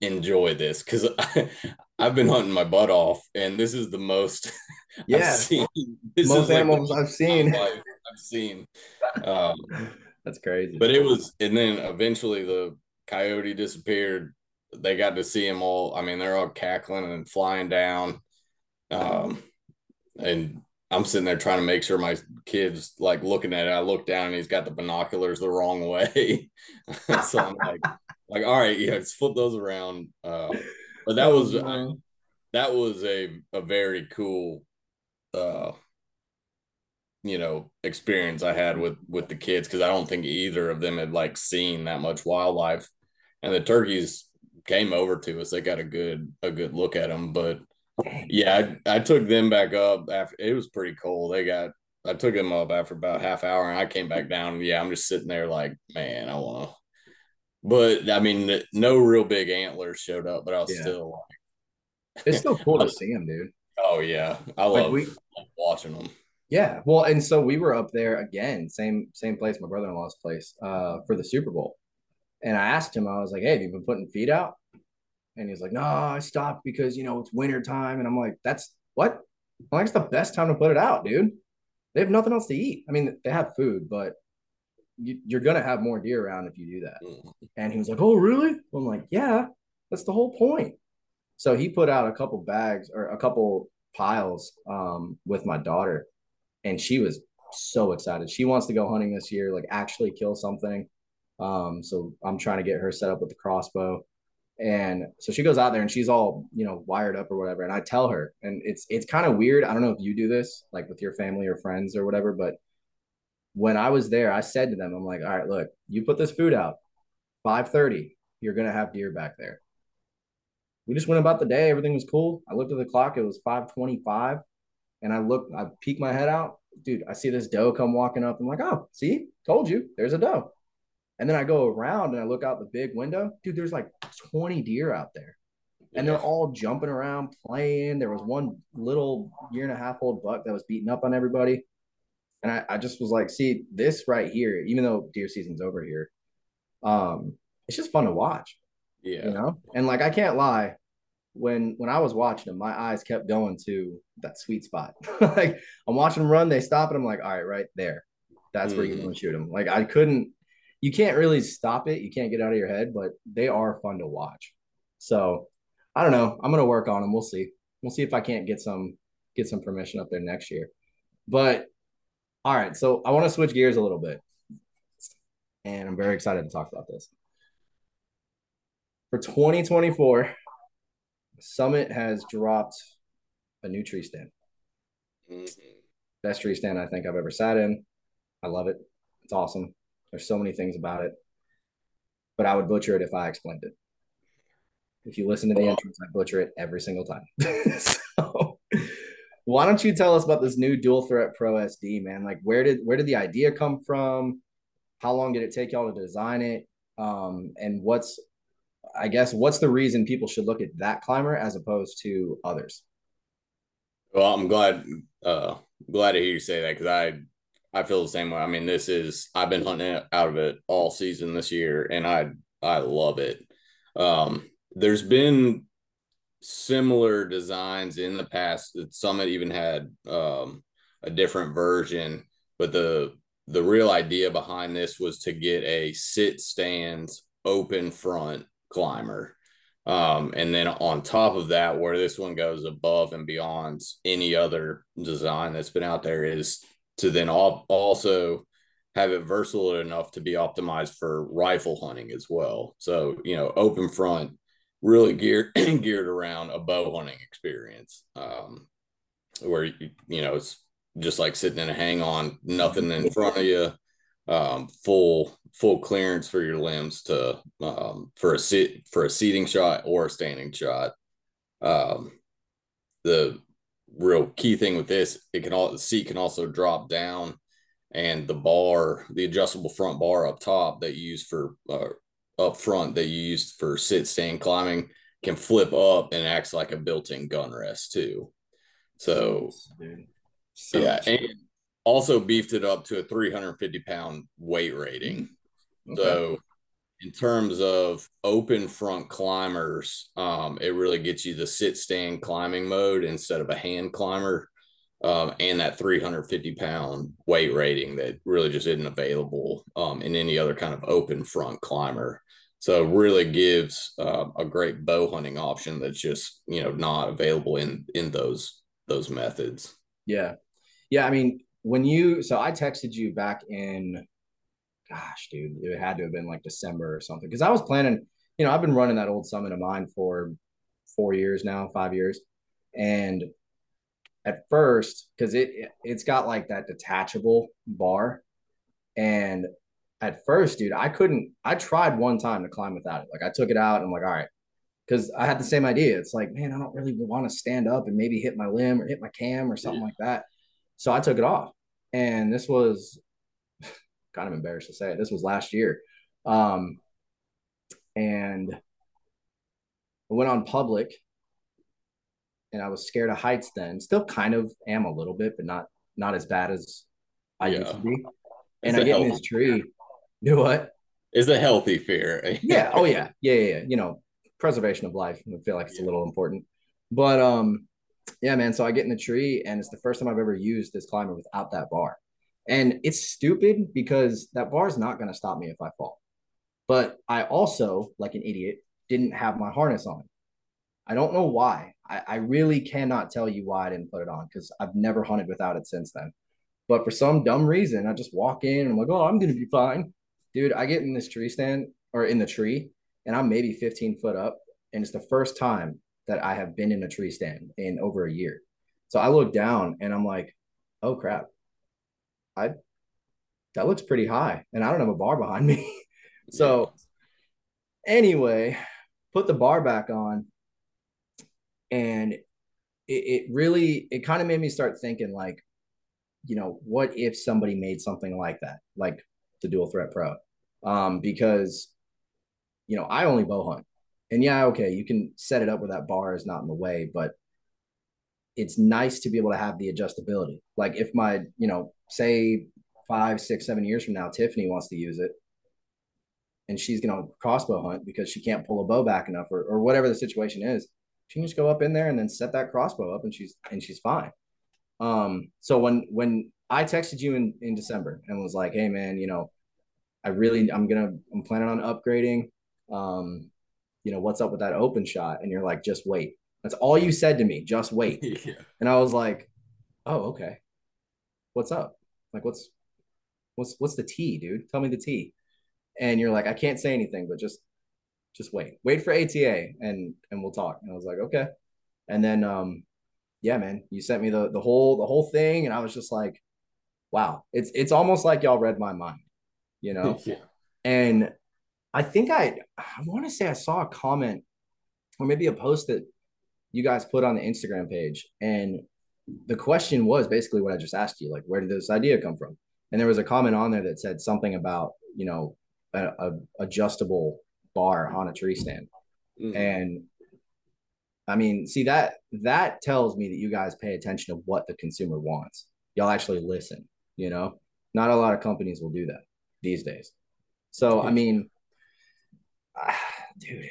enjoy this because I've been hunting my butt off, and this is the most yeah I've seen. This most animals like I've seen. I've seen. Um, That's crazy. But it was, and then eventually the coyote disappeared they got to see him all. I mean, they're all cackling and flying down. Um, and I'm sitting there trying to make sure my kid's like looking at it. I look down and he's got the binoculars the wrong way. so I'm like, like, all right, yeah, just flip those around. Uh, but that was uh, that was a a very cool, uh, you know, experience I had with with the kids because I don't think either of them had like seen that much wildlife, and the turkeys came over to us. They got a good a good look at them, but yeah, I, I took them back up after it was pretty cold. They got I took them up after about half hour, and I came back down. Yeah, I'm just sitting there like, man, I want to. But I mean, no real big antlers showed up, but I was yeah. still like, it's still cool to see them, dude. Oh yeah, I like love we, watching them. Yeah, well, and so we were up there again, same same place, my brother in law's place, uh, for the Super Bowl. And I asked him, I was like, hey, have you been putting feed out? And he's like, no, I stopped because, you know, it's winter time. And I'm like, that's what? I'm like, it's the best time to put it out, dude. They have nothing else to eat. I mean, they have food, but you, are going to have more deer around if you do that. Mm-hmm. And he was like, oh, really? I'm like, yeah, that's the whole point. So he put out a couple bags or a couple piles um, with my daughter, and she was so excited. She wants to go hunting this year, like actually kill something. Um, so I'm trying to get her set up with the crossbow. And so she goes out there and she's all, you know, wired up or whatever. And I tell her, and it's it's kind of weird. I don't know if you do this like with your family or friends or whatever, but when I was there, I said to them, I'm like, all right, look, you put this food out, 5:30, you're gonna have deer back there. We just went about the day, everything was cool. I looked at the clock, it was 525, and I looked, I peeked my head out. Dude, I see this doe come walking up. I'm like, oh, see, told you, there's a doe. And then I go around and I look out the big window. Dude, there's like 20 deer out there. And they're all jumping around, playing. There was one little year and a half old buck that was beating up on everybody. And I, I just was like, see, this right here, even though deer season's over here, um, it's just fun to watch. Yeah. You know? And like I can't lie, when when I was watching them, my eyes kept going to that sweet spot. like I'm watching them run, they stop, and I'm like, all right, right there. That's mm. where you're gonna shoot them. Like I couldn't you can't really stop it. You can't get out of your head, but they are fun to watch. So I don't know. I'm gonna work on them. We'll see. We'll see if I can't get some get some permission up there next year. But all right, so I want to switch gears a little bit. and I'm very excited to talk about this. For 2024, Summit has dropped a new tree stand. Mhm. Best tree stand I think I've ever sat in. I love it. It's awesome. There's so many things about it, but I would butcher it if I explained it. If you listen to the entrance, I butcher it every single time. so, why don't you tell us about this new Dual Threat Pro SD, man? Like, where did where did the idea come from? How long did it take y'all to design it? Um, and what's, I guess, what's the reason people should look at that climber as opposed to others? Well, I'm glad uh glad to hear you say that because I I feel the same way. I mean, this is I've been hunting out of it all season this year, and I I love it. Um, there's been similar designs in the past. that Summit even had um a different version, but the the real idea behind this was to get a sit stands open front climber. Um, and then on top of that, where this one goes above and beyond any other design that's been out there is to then al- also have it versatile enough to be optimized for rifle hunting as well. So, you know, open front, really geared geared around a bow hunting experience. Um, where you, you know it's just like sitting in a hang on, nothing in front of you, um, full full clearance for your limbs to um, for a sit for a seating shot or a standing shot. Um, the real key thing with this, it can all the seat can also drop down, and the bar, the adjustable front bar up top that you use for uh, up front that you use for sit stand climbing can flip up and acts like a built-in gun rest too. So So- yeah, and also beefed it up to a 350 pound weight rating. Okay. So, in terms of open front climbers, um, it really gets you the sit stand climbing mode instead of a hand climber, um, and that 350 pound weight rating that really just isn't available um, in any other kind of open front climber. So, it really gives uh, a great bow hunting option that's just you know not available in in those those methods. Yeah. Yeah. I mean, when you, so I texted you back in, gosh, dude, it had to have been like December or something. Cause I was planning, you know, I've been running that old summit of mine for four years now, five years. And at first, cause it, it's got like that detachable bar. And at first, dude, I couldn't, I tried one time to climb without it. Like I took it out and I'm like, all right. Cause I had the same idea. It's like, man, I don't really want to stand up and maybe hit my limb or hit my cam or something like that. So I took it off. And this was kind of embarrassed to say it. This was last year. Um, and I went on public and I was scared of heights then. Still kind of am a little bit, but not not as bad as I used to be. And I get in this tree. Do what? It's a healthy fear. yeah. Oh yeah. Yeah yeah, yeah. you know preservation of life i feel like it's a little important. But um yeah man. So i get in the tree and it's the first time i've ever used this climber without that bar. And it's stupid because that bar is not going to stop me if i fall. But i also like an idiot didn't have my harness on. I don't know why. I, I really cannot tell you why i didn't put it on because i've never hunted without it since then. But for some dumb reason i just walk in and i'm like oh i'm gonna be fine dude i get in this tree stand or in the tree and I'm maybe 15 foot up. And it's the first time that I have been in a tree stand in over a year. So I look down and I'm like, oh crap. I that looks pretty high. And I don't have a bar behind me. so anyway, put the bar back on. And it, it really it kind of made me start thinking like, you know, what if somebody made something like that, like the dual threat pro? Um, because you know, I only bow hunt. And yeah, okay, you can set it up where that bar is not in the way, but it's nice to be able to have the adjustability. Like if my, you know, say five, six, seven years from now, Tiffany wants to use it and she's to crossbow hunt because she can't pull a bow back enough or, or whatever the situation is, she can just go up in there and then set that crossbow up and she's, and she's fine. Um, so when, when I texted you in, in December and was like, Hey man, you know, I really, I'm going to, I'm planning on upgrading um, you know, what's up with that open shot? And you're like, just wait. That's all you said to me, just wait. yeah. And I was like, oh, okay. What's up? Like, what's, what's, what's the T, dude? Tell me the T. and you're like, I can't say anything, but just just wait, wait for ATA, and and we'll talk. And I was like, okay. And then, um, yeah, man, you sent me the the whole the whole thing, and I was just like, wow, it's it's almost like y'all read my mind, you know. yeah. And I think I I want to say I saw a comment or maybe a post that you guys put on the Instagram page, and the question was basically what I just asked you, like, where did this idea come from? And there was a comment on there that said something about you know a, a adjustable bar on a tree stand, Mhm. and I mean, see that that tells me that you guys pay attention to what the consumer wants. Y'all actually listen, you know? Not a lot of companies will do that these days. So, I mean, ah, dude,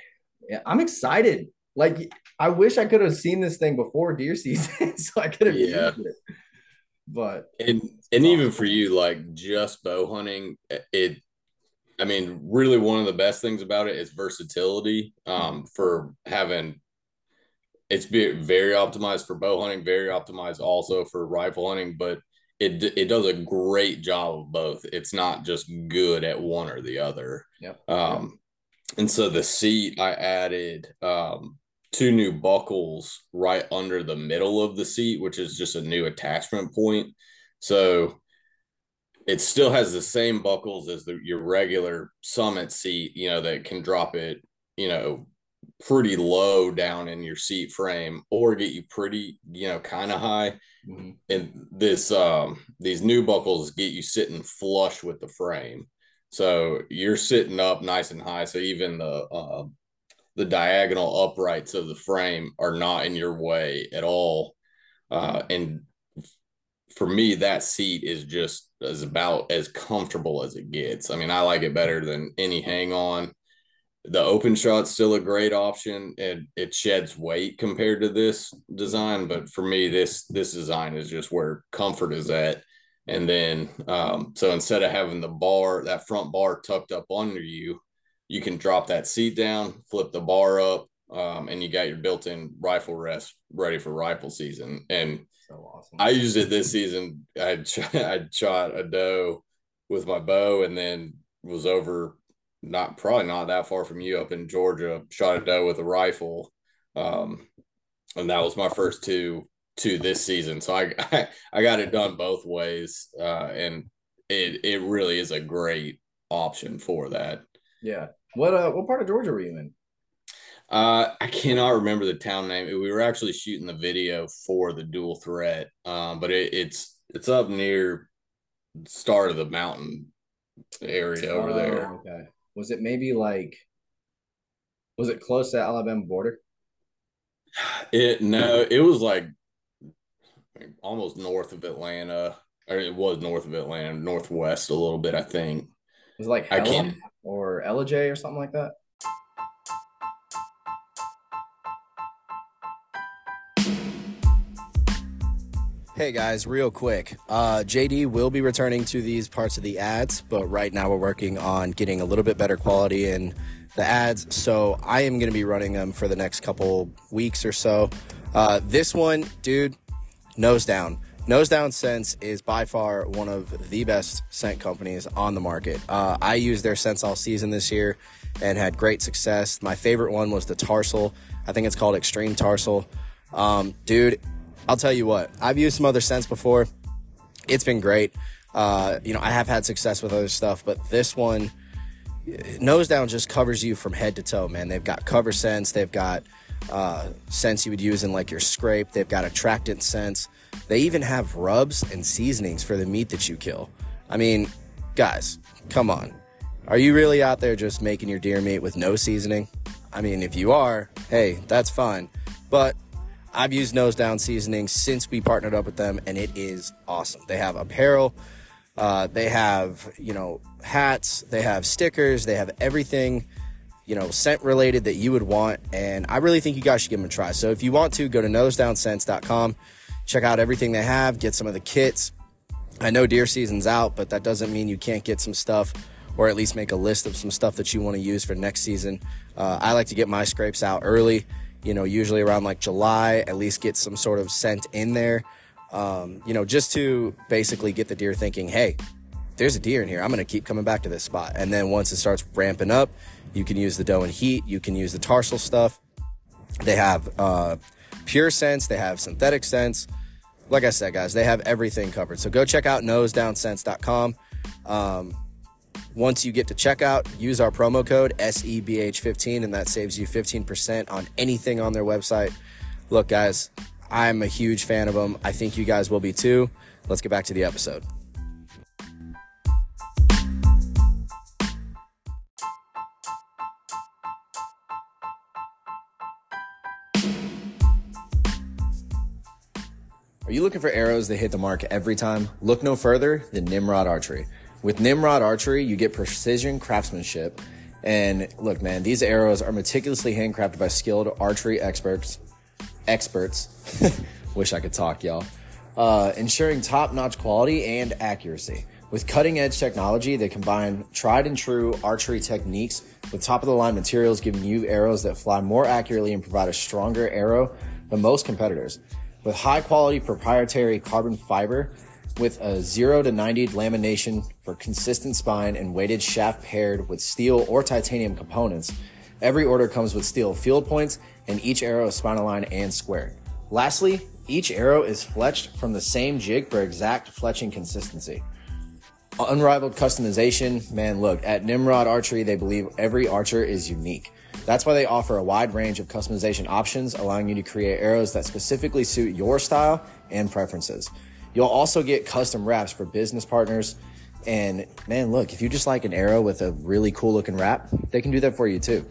yeah, I'm excited. Like I wish I could have seen this thing before deer season so I could have Yeah. But and and even for you like just bow hunting it i mean really one of the best things about it is versatility um for having it's be very optimized for bow hunting very optimized also for rifle hunting but it it does a great job of both it's not just good at one or the other Yep. um and so the seat i added um two new buckles right under the middle of the seat, which is just a new attachment point. So it still has the same buckles as the, your regular summit seat, you know, that can drop it, you know, pretty low down in your seat frame or get you pretty, you know, kind of high. Mhm, And this, um, these new buckles get you sitting flush with the frame. So you're sitting up nice and high. So even the, uh, the diagonal uprights of the frame are not in your way at all. Uh, and for me, that seat is just is about as comfortable as it gets. I mean, I like it better than any hang on. The open shot's still a great option. It it sheds weight compared to this design, but for me, this this design is just where comfort is at. And then, um, so instead of having the bar, that front bar tucked up under you, you can drop that seat down, flip the bar up, um, and you got your built-in rifle rest ready for rifle season. And so awesome. I used it this season. I I shot a doe with my bow, and then was over not probably not that far from you up in Georgia. Shot a doe with a rifle, um, and that was my first two two this season. So I I, I got it done both ways, uh, and it it really is a great option for that. yeah. What uh what part of Georgia were you in? Uh, I cannot remember the town name. We were actually shooting the video for the dual threat, um, but it, it's it's up near start of the mountain area over there. Oh, okay. Was it maybe like was it close to Alabama border? It no, it was like almost north of Atlanta, or it was north of Atlanta, northwest a little bit, I think. It was like I Helen can't- or Ellijay or something like that? Hey guys, real quick. Uh, JD will be returning to these parts of the ads, but right now we're working on getting a little bit better quality in the ads. So I am going to be running them for the next couple weeks or so. Uh, this one, dude, nose down. Nose Down Scents is by far one of the best scent companies on the market. Uh, I used their scents all season this year and had great success. My favorite one was the Tarsal. I think it's called Extreme Tarsal. Um, dude, I'll tell you what, I've used some other scents before. It's been great. Uh, you know, I have had success with other stuff, but this one, Nose Down just covers you from head to toe, man. They've got cover scents, they've got uh, scents you would use in like your scrape, they've got attractant scents. They even have rubs and seasonings for the meat that you kill. I mean, guys, come on. Are you really out there just making your deer meat with no seasoning? I mean, if you are, hey, that's fine. But I've used Nose Down seasoning since we partnered up with them, and it is awesome. They have apparel, uh, they have you know hats, they have stickers, they have everything you know scent related that you would want, and I really think you guys should give them a try. So if you want to, go to nosedownscents.com, check out everything they have, get some of the kits. I know deer season's out, but that doesn't mean you can't get some stuff or at least make a list of some stuff that you want to use for next season. Uh, I like to get my scrapes out early, you know, usually around like July, at least get some sort of scent in there, um, you know, just to basically get the deer thinking, hey, there's a deer in here. I'm going to keep coming back to this spot. And then once it starts ramping up, you can use the doe and heat. You can use the tarsal stuff. They have uh, pure scents. They have synthetic scents. Like I said, guys, they have everything covered. So go check out nosedownscents.com. Um, once you get to checkout, use our promo code SEBH15, and that saves you 15% on anything on their website. Look, guys, I'm a huge fan of them. I think you guys will be too. Let's get back to the episode. Are you looking for arrows that hit the mark every time? Look no further than Nimrod Archery. With Nimrod Archery, you get precision craftsmanship. And look, man, these arrows are meticulously handcrafted by skilled archery experts. Experts. Wish I could talk, y'all. Uh, ensuring top notch quality and accuracy. With cutting edge technology, they combine tried and true archery techniques with top of the line materials, giving you arrows that fly more accurately and provide a stronger arrow than most competitors with high quality proprietary carbon fiber with a 0 to 90 lamination for consistent spine and weighted shaft paired with steel or titanium components. Every order comes with steel field points and each arrow is spine aligned and squared. Lastly, each arrow is fletched from the same jig for exact fletching consistency. Unrivaled customization, man, look, at Nimrod Archery, they believe every archer is unique. That's why they offer a wide range of customization options, allowing you to create arrows that specifically suit your style and preferences. You'll also get custom wraps for business partners. And man, look, if you just like an arrow with a really cool looking wrap, they can do that for you too.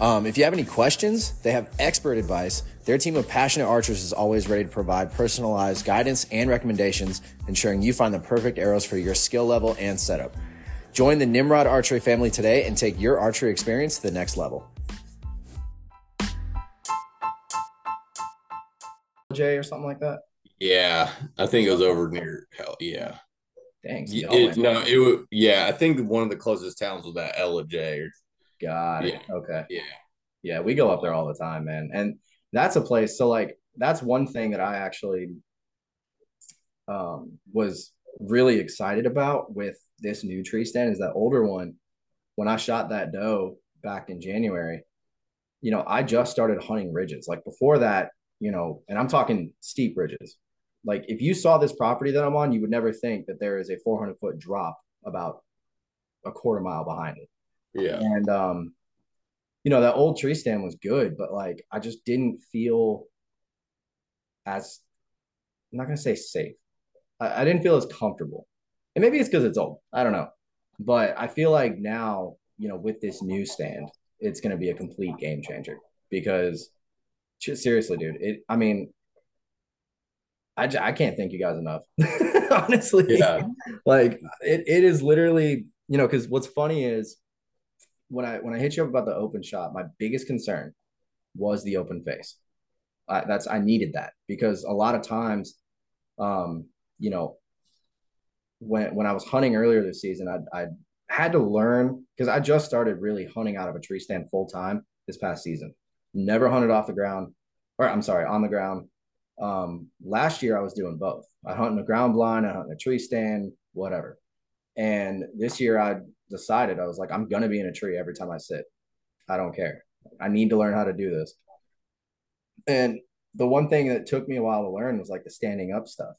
Um, if you have any questions, they have expert advice. Their team of passionate archers is always ready to provide personalized guidance and recommendations, ensuring you find the perfect arrows for your skill level and setup. Join the Nimrod Archery family today and take your archery experience to the next level. J or something like that. Yeah, I think it was over near hell. Yeah, Dang. so Y- y'all it, no, it was. Yeah, I think one of the closest towns was that Ellijay. Or, Got it. Okay. yeah, Yeah, we go up there all the time, man. And that's a place. So like that's one thing that I actually um was really excited about with this new tree stand is that older one. When I shot that doe back in January, you know, I just started hunting ridges. Like before that, you know, and I'm talking steep ridges. Like if you saw this property that I'm on, you would never think that there is a 400 foot drop about a quarter mile behind it. yeah, And um, you know, that old tree stand was good, but like I just didn't feel as I'm not gonna say safe. I, I didn't feel as comfortable. And maybe it's because it's old. I don't know. But I feel like now, you know, with this new stand, it's gonna be a complete game changer because seriously, dude, it I mean I, j- I can't thank you guys enough. Honestly. Yeah. Like it, it is literally, you know, because what's funny is when I when I hit you up about the open shot, my biggest concern was the open face. I, that's I needed that because a lot of times, um, you know, when when I was hunting earlier this season, I I had to learn because I just started really hunting out of a tree stand full time this past season. Never hunted off the ground, or I'm sorry, on the ground. Um, last year I was doing both. I hunt in a ground blind, I hunt in a tree stand, whatever. And this year I decided I was like, I'm gonna be in a tree every time I sit. I don't care. I need to learn how to do this. And the one thing that took me a while to learn was like the standing up stuff,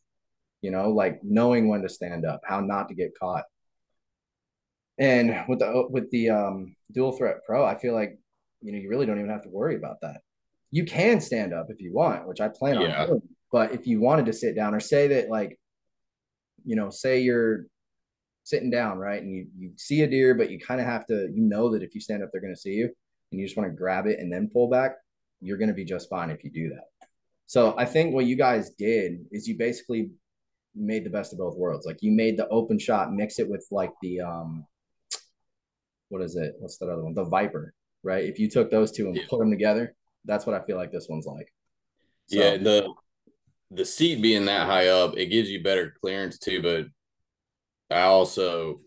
you know, like knowing when to stand up, how not to get caught. And with the with the um, dual threat pro, I feel like you know you really don't even have to worry about that. You can stand up if you want, which I plan Yeah. on doing. But if you wanted to sit down, or say that like, you know, say you're sitting down, right, and you you see a deer, but you kind of have to, you know, that if you stand up, they're going to see you, and you just want to grab it and then pull back. You're going to be just fine if you do that. So I think what you guys did is you basically made the best of both worlds. Like you made the open shot, mix it with like the um, what is it? What's that other one? The Viper, right? If you took those two and Yeah. put them together, that's what I feel like this one's like. So, yeah. The the seat being that high up, it gives you better clearance too. But I also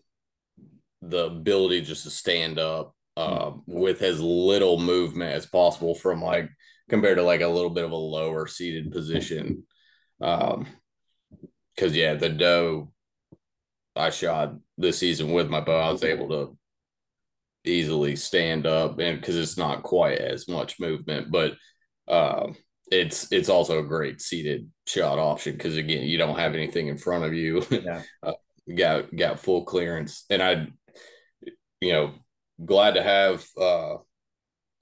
the ability just to stand up uh, with as little movement as possible from like compared to like a little bit of a lower seated position. Um, because yeah, the doe, I shot this season with my bow, I was able to easily stand up and because it's not quite as much movement, but uh, it's it's also a great seated shot option because again, you don't have anything in front of you. Yeah. uh, got got full clearance, and I, you know, glad to have uh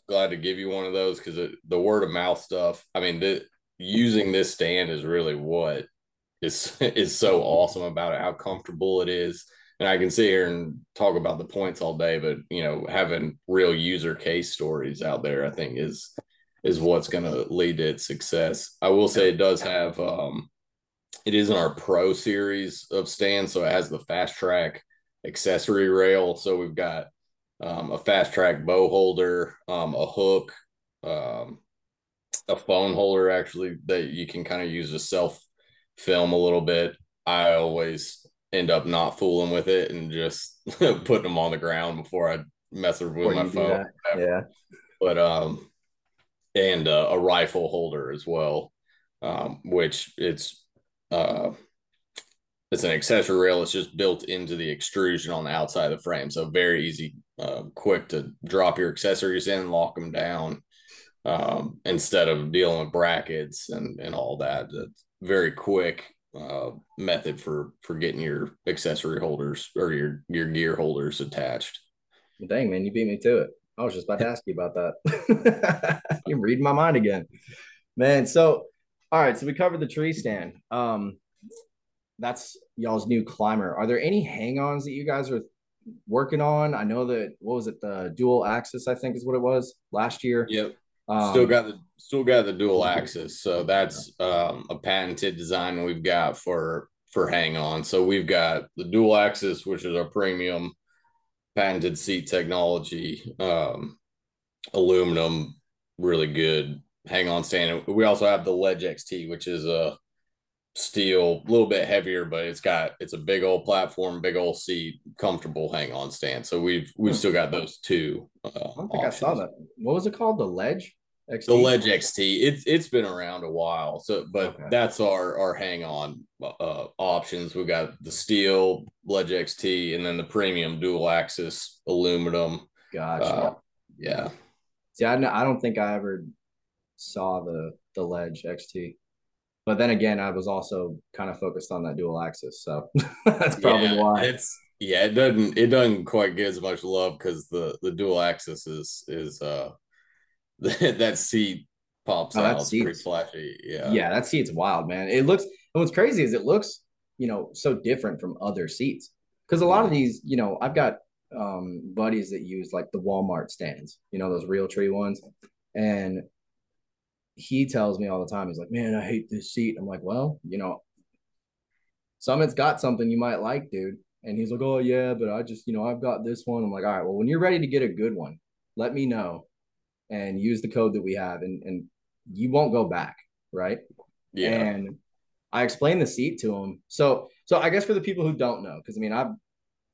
glad to give you one of those because the word of mouth stuff. I mean, the, using this stand is really what is is so awesome about it. How comfortable it is, and I can sit here and talk about the points all day, but you know, having real user case stories out there, I think is is what's going to lead to its success. I will say it does have um, it is in our pro series of stands, so it has the fast track accessory rail. So we've got um, a fast track bow holder, um, a hook, um, a phone holder actually that you can kind of use to self film a little bit. I always end up not fooling with it and just putting them on the ground before I mess with before my phone. Yeah. But um and uh, a rifle holder as well. Um, which it's uh it's an accessory rail. It's just built into the extrusion on the outside of the frame. So very easy, uh, quick to drop your accessories in, lock them down um, instead of dealing with brackets and, and all that. It's very quick uh, method for, for getting your accessory holders or your, your gear holders attached. Dang, man, you beat me to it. I was just about to ask you about that. You're reading my mind again, man. So, all right. So we covered the tree stand. Um, that's y'all's new climber. Are there any hang-ons that you guys are working on? I know that what was it, the dual axis, I think is what it was last year. Yep. Um, still got the still got the dual axis. So that's um, a patented design we've got for for hang on. So we've got the dual axis, which is our premium patented seat technology, um, aluminum, really good hang on stand. We also have the Ledge XT, which is a steel, a little bit heavier, but it's got it's a big old platform, big old seat, comfortable hang on stand. So we've we've hmm. still got those two. Uh, I don't think options. I saw that. What was it called? The Ledge. XT? The Ledge XT. It's it's been around a while. So, but okay. that's our our hang on uh, options. We've got the steel Ledge XT, and then the premium dual axis aluminum. Gotcha. Uh, yeah. See, I, I don't think I ever saw the the Ledge XT. But then again, I was also kind of focused on that dual axis, so that's probably yeah, why. It's yeah, it doesn't it doesn't quite get as much love because the the dual axis is is uh that seat pops oh, out. That pretty flashy. Yeah, yeah, that seat's wild, man. It looks and what's crazy is it looks you know so different from other seats because a lot yeah. of these you know I've got um buddies that use like the Walmart stands, you know those real tree ones, and he tells me all the time, he's like, man, I hate this seat. I'm like, well, you know, Summit's got something you might like, dude. And he's like, oh, yeah, but I just, you know, I've got this one. I'm like, all right, well, when you're ready to get a good one, let me know and use the code that we have and, and you won't go back. Right. Yeah. And I explained the seat to him. So, so I guess for the people who don't know, because I mean, I've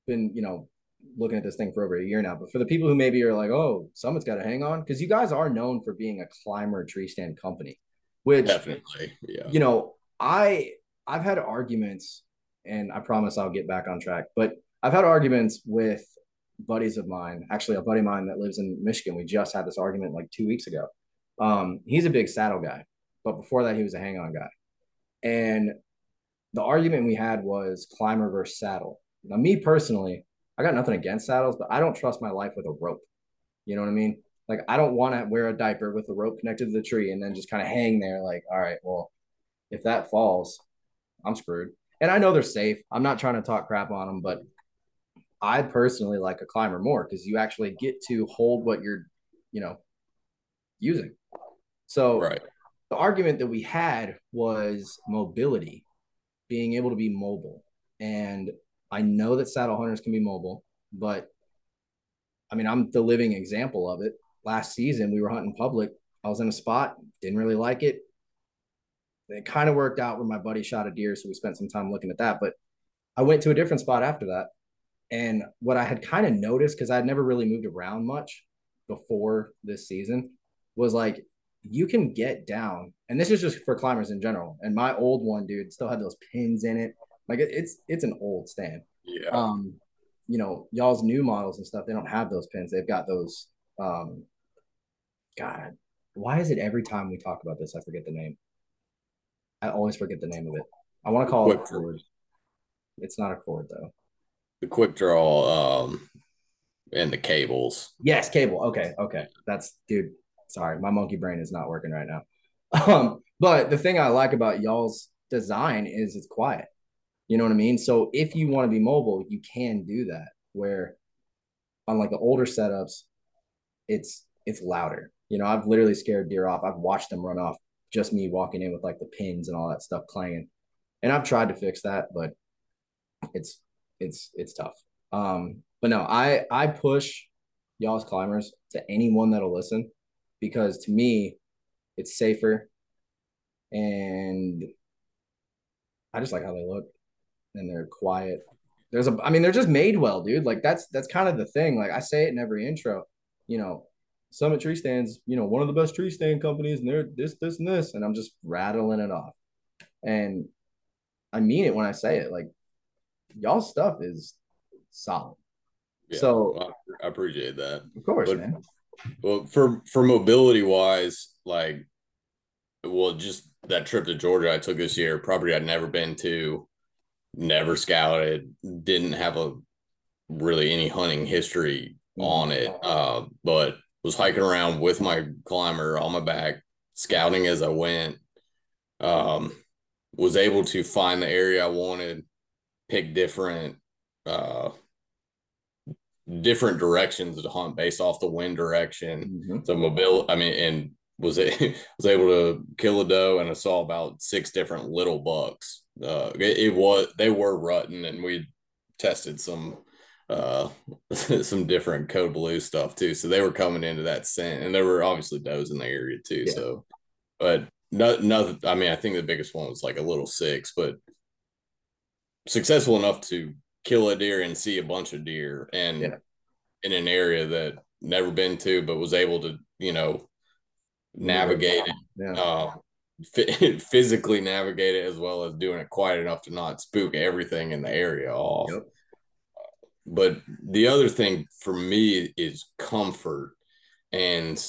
been, you know, looking at this thing for over a year now. But for the people who maybe are like, oh, someone's got to hang on, because you guys are known for being a climber tree stand company, which definitely, yeah. You know, I I've had arguments, and I promise I'll get back on track. But I've had arguments with buddies of mine. Actually, a buddy of mine that lives in Michigan. We just had this argument like two weeks ago. Um, he's a big saddle guy, but before that, he was a hang on guy. And the argument we had was climber versus saddle. Now, me personally, I got nothing against saddles, but I don't trust my life with a rope. You know what I mean? Like I don't want to wear a diaper with a rope connected to the tree and then just kind of hang there. Like, all right, well, if that falls, I'm screwed. And I know they're safe. I'm not trying to talk crap on them, but I personally like a climber more because you actually get to hold what you're, you know, using. So right. the argument that we had was mobility, being able to be mobile. And I know that saddle hunters can be mobile, but I mean, I'm the living example of it. Last season, we were hunting public. I was in a spot, didn't really like it. It kind of worked out where my buddy shot a deer, so we spent some time looking at that. But I went to a different spot after that. And what I had kind of noticed, because I had never really moved around much before this season, was like you can get down, and this is just for climbers in general. And my old one, dude, still had those pins in it. Like it, it's it's an old stand, Yeah. Um, you know, y'all's new models and stuff, they don't have those pins. They've got those. Um, God, why is it every time we talk about this, I forget the name? I always forget the name of it. I want to call it a Quick- cord. It's not a cord though. the quick draw um and the cables. Yes, cable. Okay, okay. That's dude. Sorry, my monkey brain is not working right now. Um, but the thing I like about y'all's design is it's quiet. You know what I mean? So if you want to be mobile, you can do that. Where on like the older setups, it's it's louder. You know, I've literally scared deer off. I've watched them run off. Just me walking in with like the pins and all that stuff clanging. And I've tried to fix that, but it's it's it's tough. Um, but no, I I push y'all's climbers to anyone that'll listen because to me it's safer and I just like how they look and they're quiet. There's a I mean they're just made well, dude. Like that's that's kind of the thing. Like I say it in every intro, you know, Summit Tree Stands, you know, one of the best tree stand companies and they're this this and this and I'm just rattling it off. And I mean it when I say it. Like y'all stuff is solid. Yeah, So- I, appreciate that. Of course, But- man. Well, for for mobility wise, like, well, just that trip to Georgia I took this year, property I'd never been to, never scouted, didn't have a really any hunting history on it, uh, but was hiking around with my climber on my back, scouting as I went. Um, was able to find the area I wanted, pick different uh different directions to hunt based off the wind direction. Mhm. So mobile, I mean, and was it was able to kill a doe and I saw about six different little bucks. Uh, it, it was they were rutting, and we tested some uh some different code blue stuff too. So they were coming into that scent, and there were obviously does in the area too. Yeah. So, but no, no, I mean, I think the biggest one was like a little six, but successful enough to kill a deer and see a bunch of deer and Yeah. in an area that never been to but was able to you know navigate it Yeah. uh, phy- physically navigate it as well as doing it quiet enough to not spook everything in the area off Yep. but the other thing for me is comfort and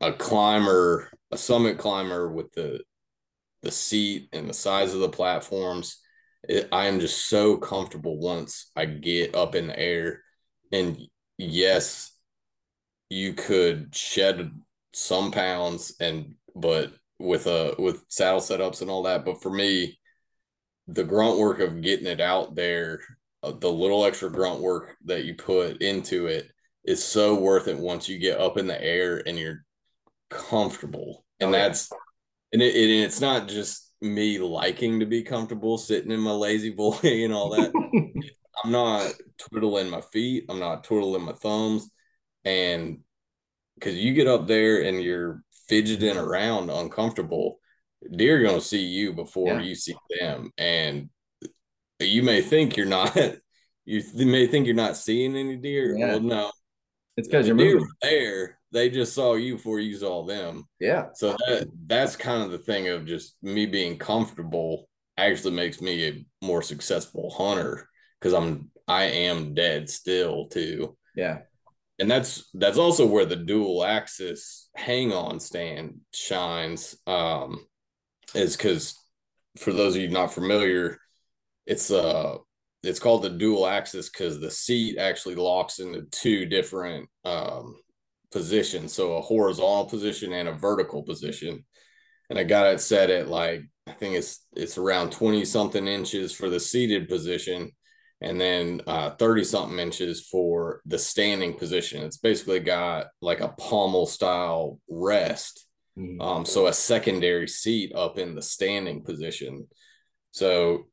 a climber a summit climber with the the seat and the size of the platforms it, i am just so comfortable once i get up in the air and yes you could shed some pounds and but with a with saddle setups and all that but for me the grunt work of getting it out there uh, the little extra grunt work that you put into it is so worth it once you get up in the air and you're comfortable and Oh, yeah. that's and it, it, it's not just me liking to be comfortable sitting in my lazy boy and all that I'm not twiddling my feet. I'm not twiddling my thumbs. And because you get up there and you're fidgeting around uncomfortable, deer are going to see you before Yeah. you see them. And you may think you're not, you may think you're not seeing any deer. Yeah. Well, no, It's because you're moving. there. They just saw you before you saw them. Yeah. So that that's kind of the thing of just me being comfortable actually makes me a more successful hunter because I'm I am dead still too. Yeah. And that's that's also where the dual axis hang on stand shines. Um is because for those of you not familiar, it's uh it's called the dual axis because the seat actually locks into two different um positions. So a horizontal position and a vertical position. And I got it set at like I think it's it's around 20 something inches for the seated position and then uh 30 something inches for the standing position. It's basically got like a pommel style rest Mhm. um, so a secondary seat up in the standing position. So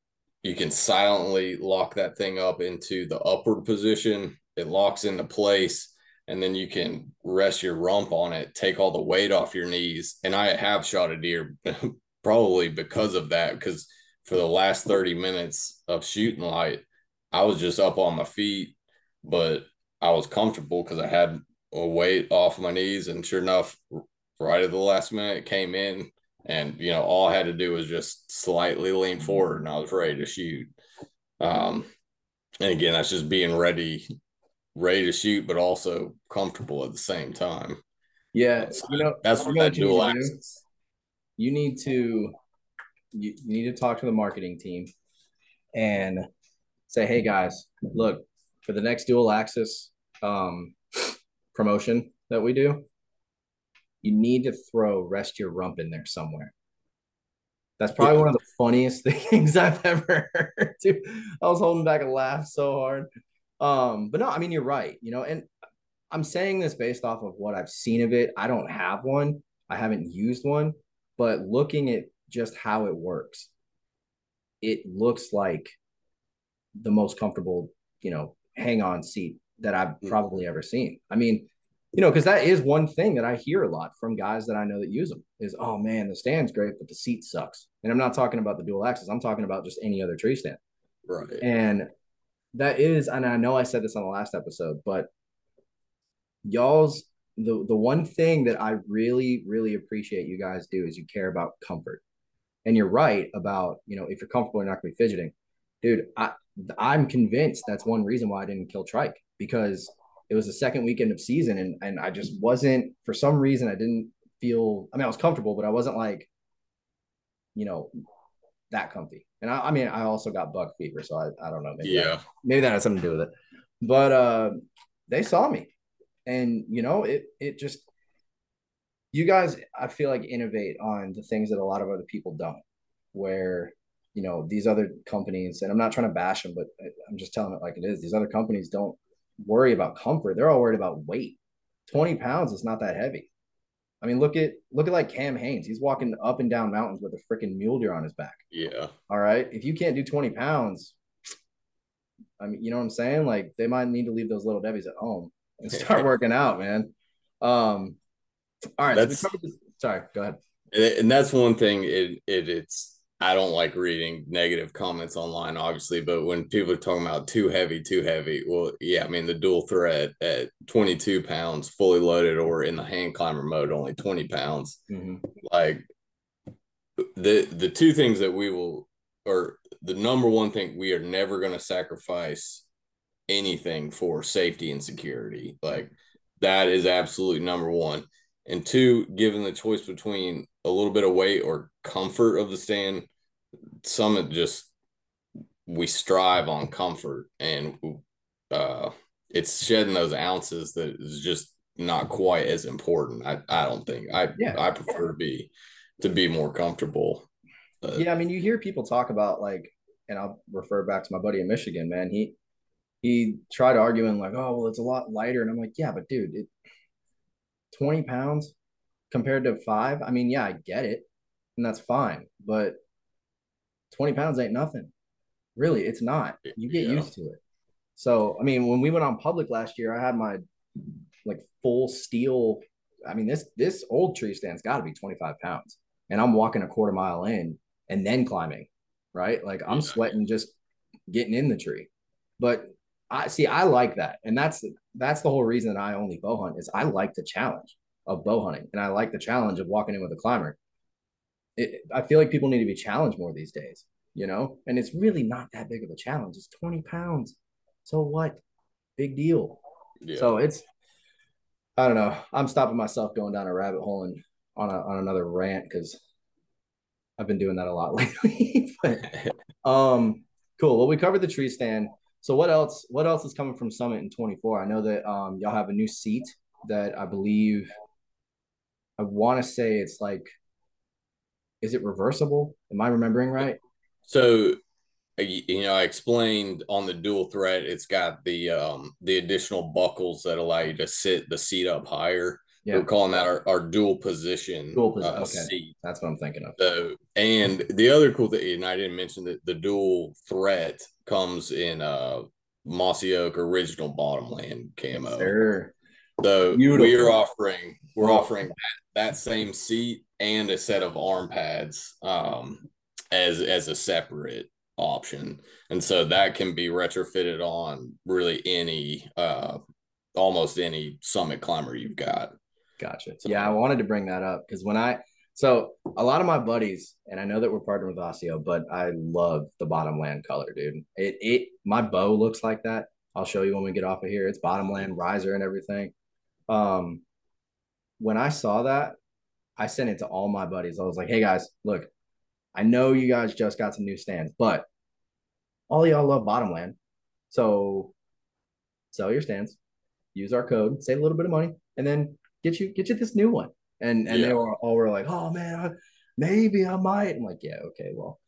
you can silently lock that thing up into the upward position. It locks into place, and then you can rest your rump on it, take all the weight off your knees. And I have shot a deer probably because of that, because for the last 30 minutes of shooting light, I was just up on my feet, but I was comfortable because I had a weight off my knees. And sure enough, right at the last minute it came in and you know all i had to do was just slightly lean forward and i was ready to shoot um and again, that's just being ready, ready to shoot, but also comfortable at the same time. Yeah, you know That's what that dual axis. you need to you, you need to talk to the marketing team and say hey guys look for the next dual axis um, promotion that we do you need to throw rest your rump in there somewhere that's probably Yeah. one of the funniest things i've ever heard dude. i was holding back a laugh so hard um but no i mean you're right you know and i'm saying this based off of what i've seen of it i don't have one i haven't used one but looking at just how it works, it looks like the most comfortable, you know, hang on seat that I've Mm. probably ever seen. I mean, you know, because that is one thing that I hear a lot from guys that I know that use them is, oh man, the stand's great, but the seat sucks. And I'm not talking about the dual axis. I'm talking about just any other tree stand. Right. And that is, and I know I said this on the last episode, but y'all's the the one thing that I really, really appreciate you guys do is you care about comfort. And you're right about, you know, if you're comfortable, you're not gonna be fidgeting. Dude, I I'm convinced that's one reason why I didn't kill trike because it was the second weekend of season and and I just wasn't for some reason I didn't feel I mean I was comfortable, but I wasn't like, you know, that comfy. And I, I mean I also got buck fever, so I, I don't know. Maybe that- Yeah. maybe that has something to do with it. But uh they saw me. And you know, it it just you guys I feel like innovate on the things that a lot of other people don't. Where, you know, these other companies, and I'm not trying to bash them, but I'm just telling it like it is. These other companies don't worry about comfort. They're all worried about weight. 20 pounds is not that heavy. I mean, look at look at like Cam Hanes. He's walking up and down mountains with a freaking mule deer on his back. Yeah. All right. If you can't do 20 pounds, I mean, you know what I'm saying? Like they might need to leave those little Debbie's at home and start working out, man. Um, all right. so we That's- covered this- Sorry, go ahead. And that's one thing. It, it it's I don't like reading negative comments online, obviously, but when people are talking about too heavy, too heavy, well, yeah, I mean the dual threat at 22 pounds, fully loaded, or in the hand climber mode, only 20 pounds. Mhm. Like the the two things that we will, or the number one thing we are never going to sacrifice anything for safety and security. Like that is absolutely number one. And two, given the choice between a little bit of weight or comfort of the stand, Summit just we strive on comfort and uh it's shedding those ounces that is just not quite as important. I, I don't think. I Yeah. I prefer to be to be more comfortable. Uh, Yeah, I mean, you hear people talk about like, and I'll refer back to my buddy in Michigan, man. He he tried arguing like, oh, well, it's a lot lighter, and I'm like, yeah, but dude, it 20 pounds compared to five. I mean, yeah, I get it, and that's fine, but 20 pounds ain't nothing. Really, it's not. You get Yeah. used to it. So, I mean, when we went on public last year, I had my like full steel. I mean, this this old tree stand's got to be 25 pounds, and I'm walking a quarter mile in and then climbing, right? Like I'm Yeah. sweating just getting in the tree. But I see, I like that, and that's that's the whole reason that I only bow hunt is I like the challenge of bow hunting, and I like the challenge of walking in with a climber. It, I feel like people need to be challenged more these days, you know, and it's really not that big of a challenge. It's 20 pounds, so what? Big deal. yeah. So it's, I don't know. I'm stopping myself going down a rabbit hole and on a, on another rant because I've been doing that a lot lately. but um, cool. Well, we covered the tree stand. So what else? What else is coming from Summit in 24? I know that um y'all have a new seat that I believe I want to say it's like, is it reversible? Am I remembering right? So, uh, you know, I explained on the dual threat, it's got the um the additional buckles that allow you to sit the seat up higher. Yeah, We're calling that our, our dual position Dual posi- uh, okay. seat. that's what I'm thinking of. So, and the other cool thing, and I didn't mention that the dual threat comes in uh mossy oak original bottomland camo. Sure. So we Beautiful. are offering we're offering that, that same seat and a set of arm pads um as as a separate option. And so that can be retrofitted on really any uh almost any summit climber you've got. Gotcha. So- yeah, I wanted to bring that up because when I So a lot of my buddies, and I know that we're partnered with Osteo, but I love the bottomland color, dude. It it my bow looks like that. I'll show you when we get off of here. It's bottomland riser and everything. Um, when I saw that, I sent it to all my buddies. I was like, "Hey guys, look, I know you guys just got some new stands, but all y'all love bottomland, so sell your stands, use our code, save a little bit of money, and then get you get you this new one." And and Yeah. they were all were like, "Oh man, I, maybe I might." I'm like, "Yeah, okay, well,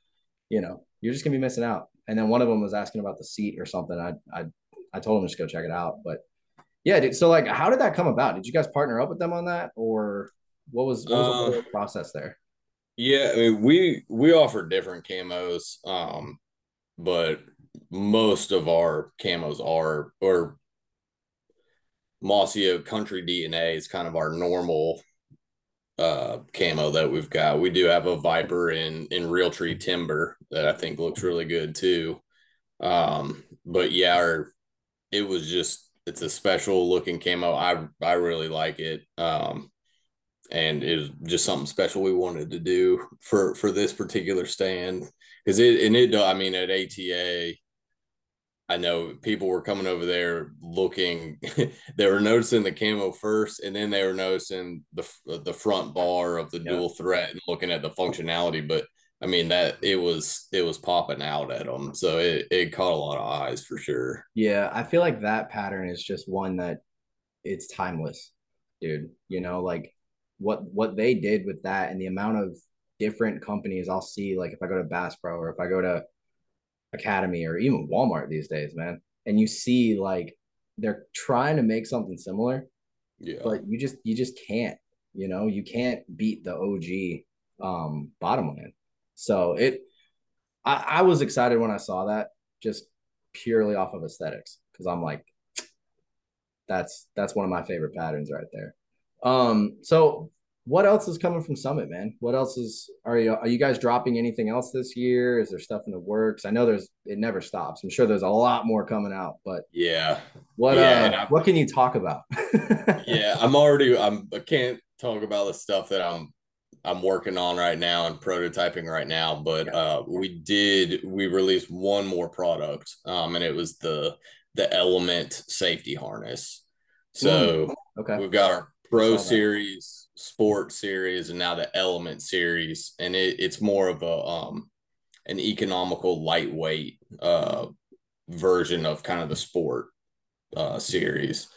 you know, you're just gonna be missing out." And then one of them was asking about the seat or something. I I I told him to just go check it out, but yeah, dude. So like, how did that come about? Did you guys partner up with them on that, or what was what was the Uh, process there? Yeah, I mean, we we offer different camos, um, but most of our camos are or Mossy Oak Country DNA is kind of our normal uh camo that we've got. We do have a Viper in in Realtree Timber that I think looks really good too. Um, but yeah, our, it was just it's a special looking camo. I I really like it. Um, and it was just something special we wanted to do for for this particular stand because it and it I mean at ATA I know people were coming over there looking they were noticing the camo first and then they were noticing the the front bar of the Yeah. dual threat and looking at the functionality but I mean that it was it was popping out at them so it, it caught a lot of eyes for sure Yeah, I feel like that pattern is just one that it's timeless, dude. You know, like what what they did with that and the amount of different companies I'll see, like if I go to Bass Pro or if I go to Academy or even Walmart these days, man, and you see like they're trying to make something similar, yeah but you just you just can't, you know, you can't beat the OG um bottomland. So it I, I was excited when I saw that just purely off of aesthetics because I'm like, that's that's one of my favorite patterns right there. Um, so what else is coming from Summit, man? What else is are you are you guys dropping anything else this year? Is there stuff in the works? I know there's it never stops. I'm sure there's a lot more coming out, but yeah what Yeah, uh what can you talk about? yeah, I'm already I'm I can't talk about the stuff that I'm I'm working on right now and prototyping right now, but uh we did we released one more product um and it was the the element safety harness. So okay. we've got our pro series, sport series, and now the element series, and it, it's more of a um an economical lightweight uh version of kind of the sport uh series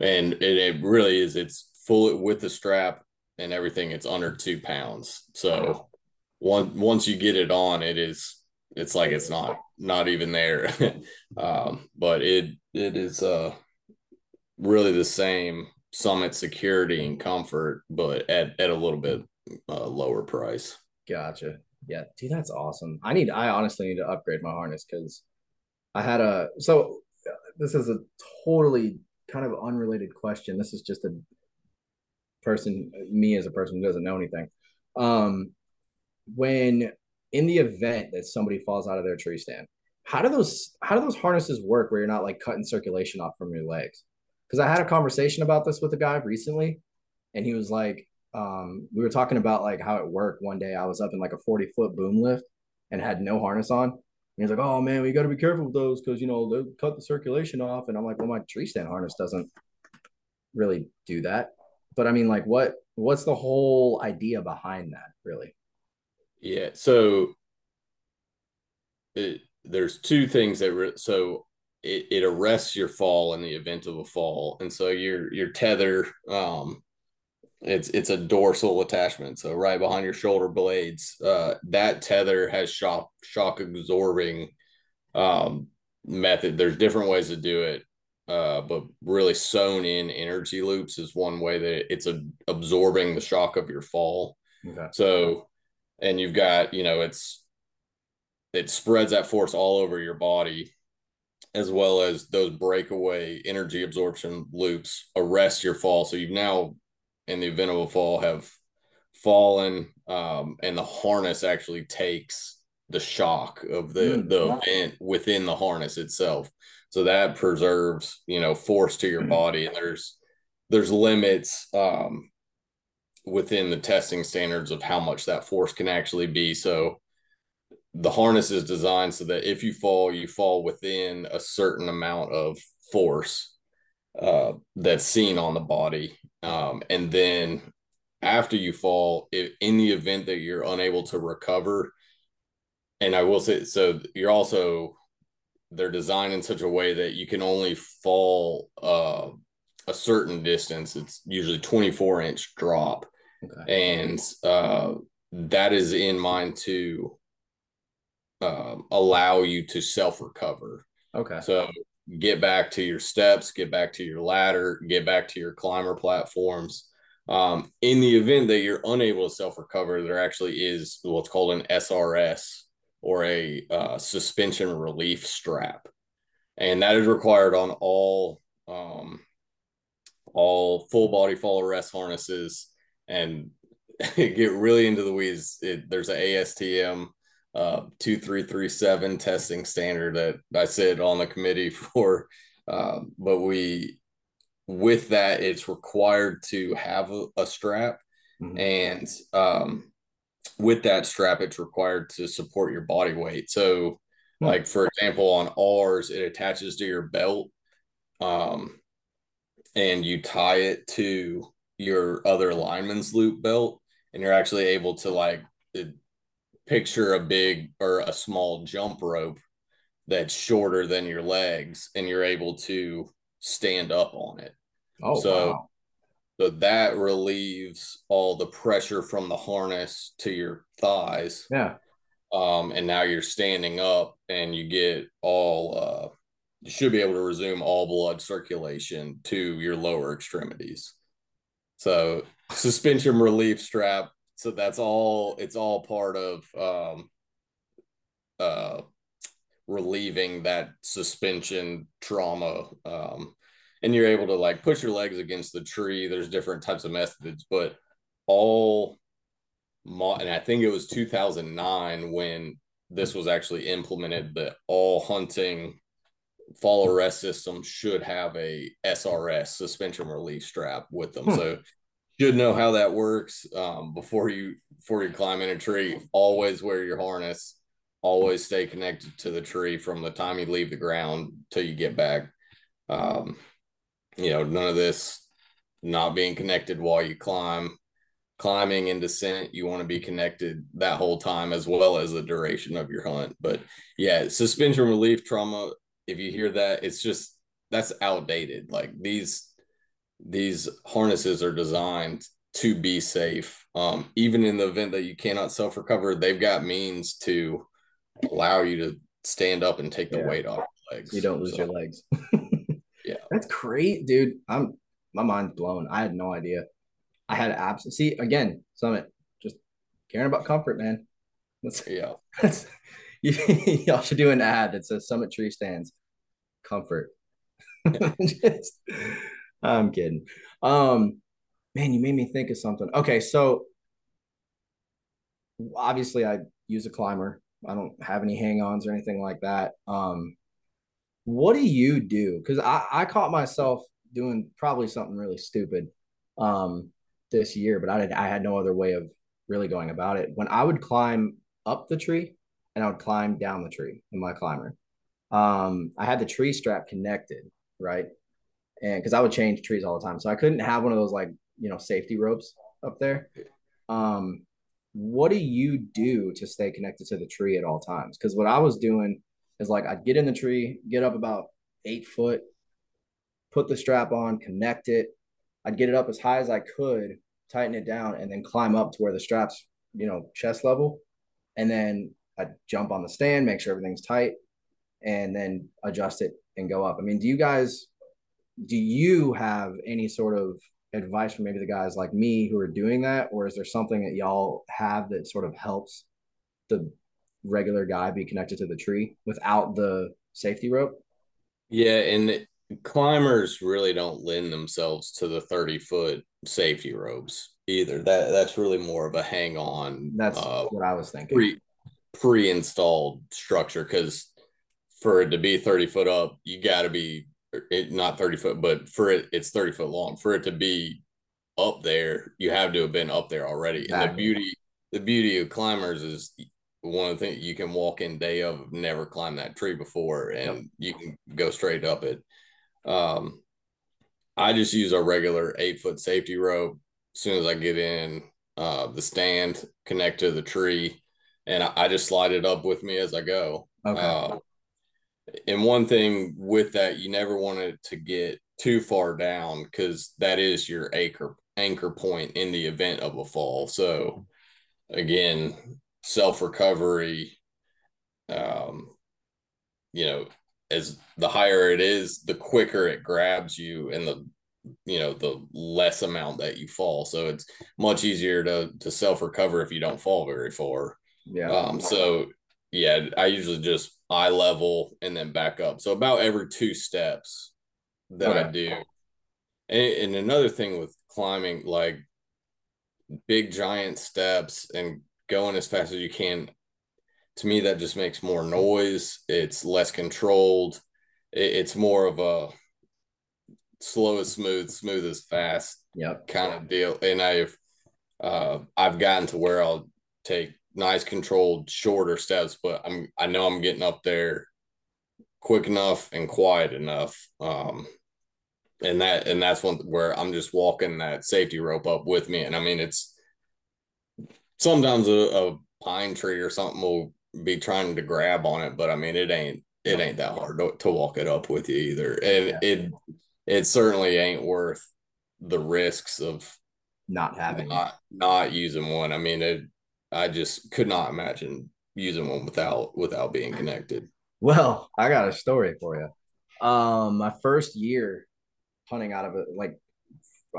and it, it really is it's full with the strap and everything it's under two pounds so one once you get it on it is it's like it's not not even there um but it it is uh really the same summit security and comfort but at at a little bit uh, lower price Gotcha. Yeah, dude, that's awesome. I need, I honestly need to upgrade my harness because I had a, so uh, this is a totally kind of unrelated question. This is just a person, me as a person who doesn't know anything. Um, when in the event that somebody falls out of their tree stand, how do those, how do those harnesses work where you're not like cutting circulation off from your legs? Because I had a conversation about this with a guy recently, and he was like, um, we were talking about like how it worked one day. I was up in like a 40 foot boom lift and had no harness on. And he's like, Oh man, we got to be careful with those because you know they'll cut the circulation off. And I'm like, Well, my tree stand harness doesn't really do that. But I mean, like, what what's the whole idea behind that, really? Yeah. So it, there's two things that re- so it, it arrests your fall in the event of a fall, and so your your tether um it's it's a dorsal attachment, so right behind your shoulder blades. Uh, that tether has shock shock absorbing um method. There's different ways to do it. Uh, but really sewn in energy loops is one way that it's a, absorbing the shock of your fall. Okay. So, and you've got, you know, it's, it spreads that force all over your body, as well as those breakaway energy absorption loops arrest your fall. So you've now, in the event of a fall, have fallen, um, and the harness actually takes the shock of the Mm, the wow. event within the harness itself. So that preserves, you know, force to your Mm. body, and there's there's limits um within the testing standards of how much that force can actually be. So the harness is designed so that if you fall, you fall within a certain amount of force uh, that's seen on the body. Um, and then after you fall, if, in the event that you're unable to recover, and I will say, so you're also, they're designed in such a way that you can only fall uh, a certain distance. It's usually 24 inch drop. Okay. And uh, that is in mind to uh, allow you to self recover. Okay. So get back to your steps, get back to your ladder, get back to your climber platforms. Um, in the event that you're unable to self recover, there actually is what's called an SRS or a uh, suspension relief strap, and that is required on all um, all full body fall arrest harnesses. And get really into the weeds. It, there's a ASTM uh, 2337 testing standard that I sit on the committee for. Uh, but we, with that, it's required to have a, a strap. Mm-hmm. And um, with that strap, it's required to support your body weight. So, mm-hmm. like for example, on ours, it attaches to your belt. Um, and you tie it to your other lineman's loop belt, and you're actually able to like picture a big or a small jump rope that's shorter than your legs and you're able to stand up on it. Oh, so, wow. So that relieves all the pressure from the harness to your thighs. Yeah. Um, and now you're standing up and you get all, uh, you should be able to resume all blood circulation to your lower extremities. So suspension relief strap so that's all it's all part of um uh relieving that suspension trauma um and you're able to like push your legs against the tree there's different types of methods but all and i think it was 2009 when this was actually implemented that all hunting fall arrest systems should have a srs suspension relief strap with them hmm. so should know how that works um, before you before you climb in a tree. Always wear your harness. Always stay connected to the tree from the time you leave the ground till you get back. Um, you know, none of this not being connected while you climb. Climbing and descent, you want to be connected that whole time as well as the duration of your hunt. But yeah, suspension relief trauma. If you hear that, it's just that's outdated. Like these these harnesses are designed to be safe. Um, even in the event that you cannot self recover, they've got means to allow you to stand up and take the yeah. weight off your legs. You don't lose so, your legs. That's great, dude. I'm my mind's blown. I had no idea. I had abs. See, again, Summit, just caring about comfort, man. That's, yeah. That's, y'all should do an ad that says Summit Tree Stands comfort. just, I'm kidding. Um, man, you made me think of something. Okay, so obviously I use a climber. I don't have any hang-ons or anything like that. Um, what do you do? Because I, I caught myself doing probably something really stupid um, this year, but I did, I had no other way of really going about it. When I would climb up the tree and I would climb down the tree in my climber, um, I had the tree strap connected, right? and because I would change trees all the time, so I couldn't have one of those like you know safety ropes up there. Um, what do you do to stay connected to the tree at all times? Because what I was doing is like I'd get in the tree, get up about eight foot, put the strap on, connect it. I'd get it up as high as I could, tighten it down, and then climb up to where the straps, you know, chest level. And then I'd jump on the stand, make sure everything's tight, and then adjust it and go up. I mean, do you guys do you have any sort of advice for maybe the guys like me who are doing that or is there something that y'all have that sort of helps the regular guy be connected to the tree without the safety rope yeah and climbers really don't lend themselves to the 30 foot safety ropes either that that's really more of a hang on that's uh, what i was thinking pre pre-installed structure because for it to be 30 foot up you got to be it not 30 foot, but for it, it's 30 foot long. For it to be up there, you have to have been up there already. And the beauty, the beauty of climbers is one of the things you can walk in day of never climbed that tree before, and you can go straight up it. Um, I just use a regular eight foot safety rope. As soon as I get in uh, the stand, connect to the tree, and I, I just slide it up with me as I go. Okay. Uh, and one thing with that, you never want it to get too far down because that is your anchor anchor point in the event of a fall. So again, self recovery, um, you know, as the higher it is, the quicker it grabs you and the you know the less amount that you fall. So it's much easier to to self recover if you don't fall very far. yeah. Um, so yeah, I usually just eye level and then back up. So about every two steps that I do. And, and another thing with climbing, like big giant steps and going as fast as you can, to me that just makes more noise. It's less controlled. It, it's more of a slow as smooth, smooth as fast Yep. kind of deal. And I've uh I've gotten to where I'll take nice controlled shorter steps, but I'm I know I'm getting up there quick enough and quiet enough. Um and that and that's one where I'm just walking that safety rope up with me. And I mean it's sometimes a, a pine tree or something will be trying to grab on it, but I mean it ain't it ain't that hard to, to walk it up with you either. And Yeah. it it certainly ain't worth the risks of Not having not not using one. I mean, it. I just could not imagine using one without without being connected. Well, I got a story for you. Um, my first year hunting out of it, like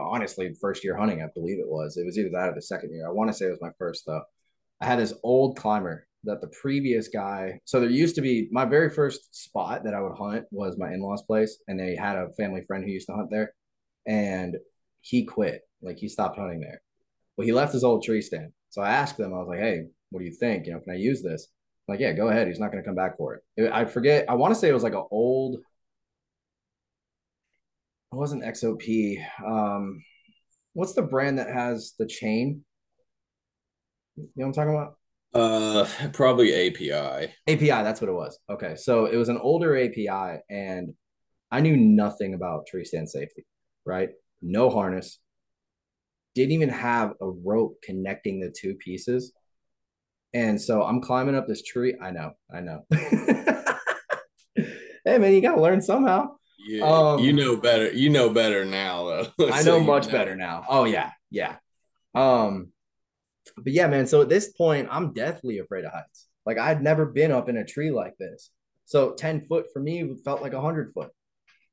honestly, first year hunting, I believe it was. It was either that or the second year. I want to say it was my first though. I had this old climber that the previous guy. So there used to be my very first spot that I would hunt was my in-laws place, and they had a family friend who used to hunt there, and he quit. Like he stopped hunting there. Well, he left his old tree stand. So I asked them, I was like, "Hey, what do you think? You know, can I use this?" Like, yeah, go ahead. He's not going to come back for. It- I forget. I want to say it was like an old. It wasn't XOP. Um, what's the brand that has the chain? You know what I'm talking about? Uh, probably API. API, that's what it was. Okay. So it was an older API, and I knew nothing about tree stand safety, right? No harness. Didn't even have a rope connecting the two pieces. And so I'm climbing up this tree. I know, I know. hey man, you gotta learn somehow. You, Um, you know better. You know better now, though. I know much better now. Oh yeah, yeah. Um, but yeah, man. So at this point, I'm deathly afraid of heights. Like I'd never been up in a tree like this. So 10 foot for me felt like a hundred foot.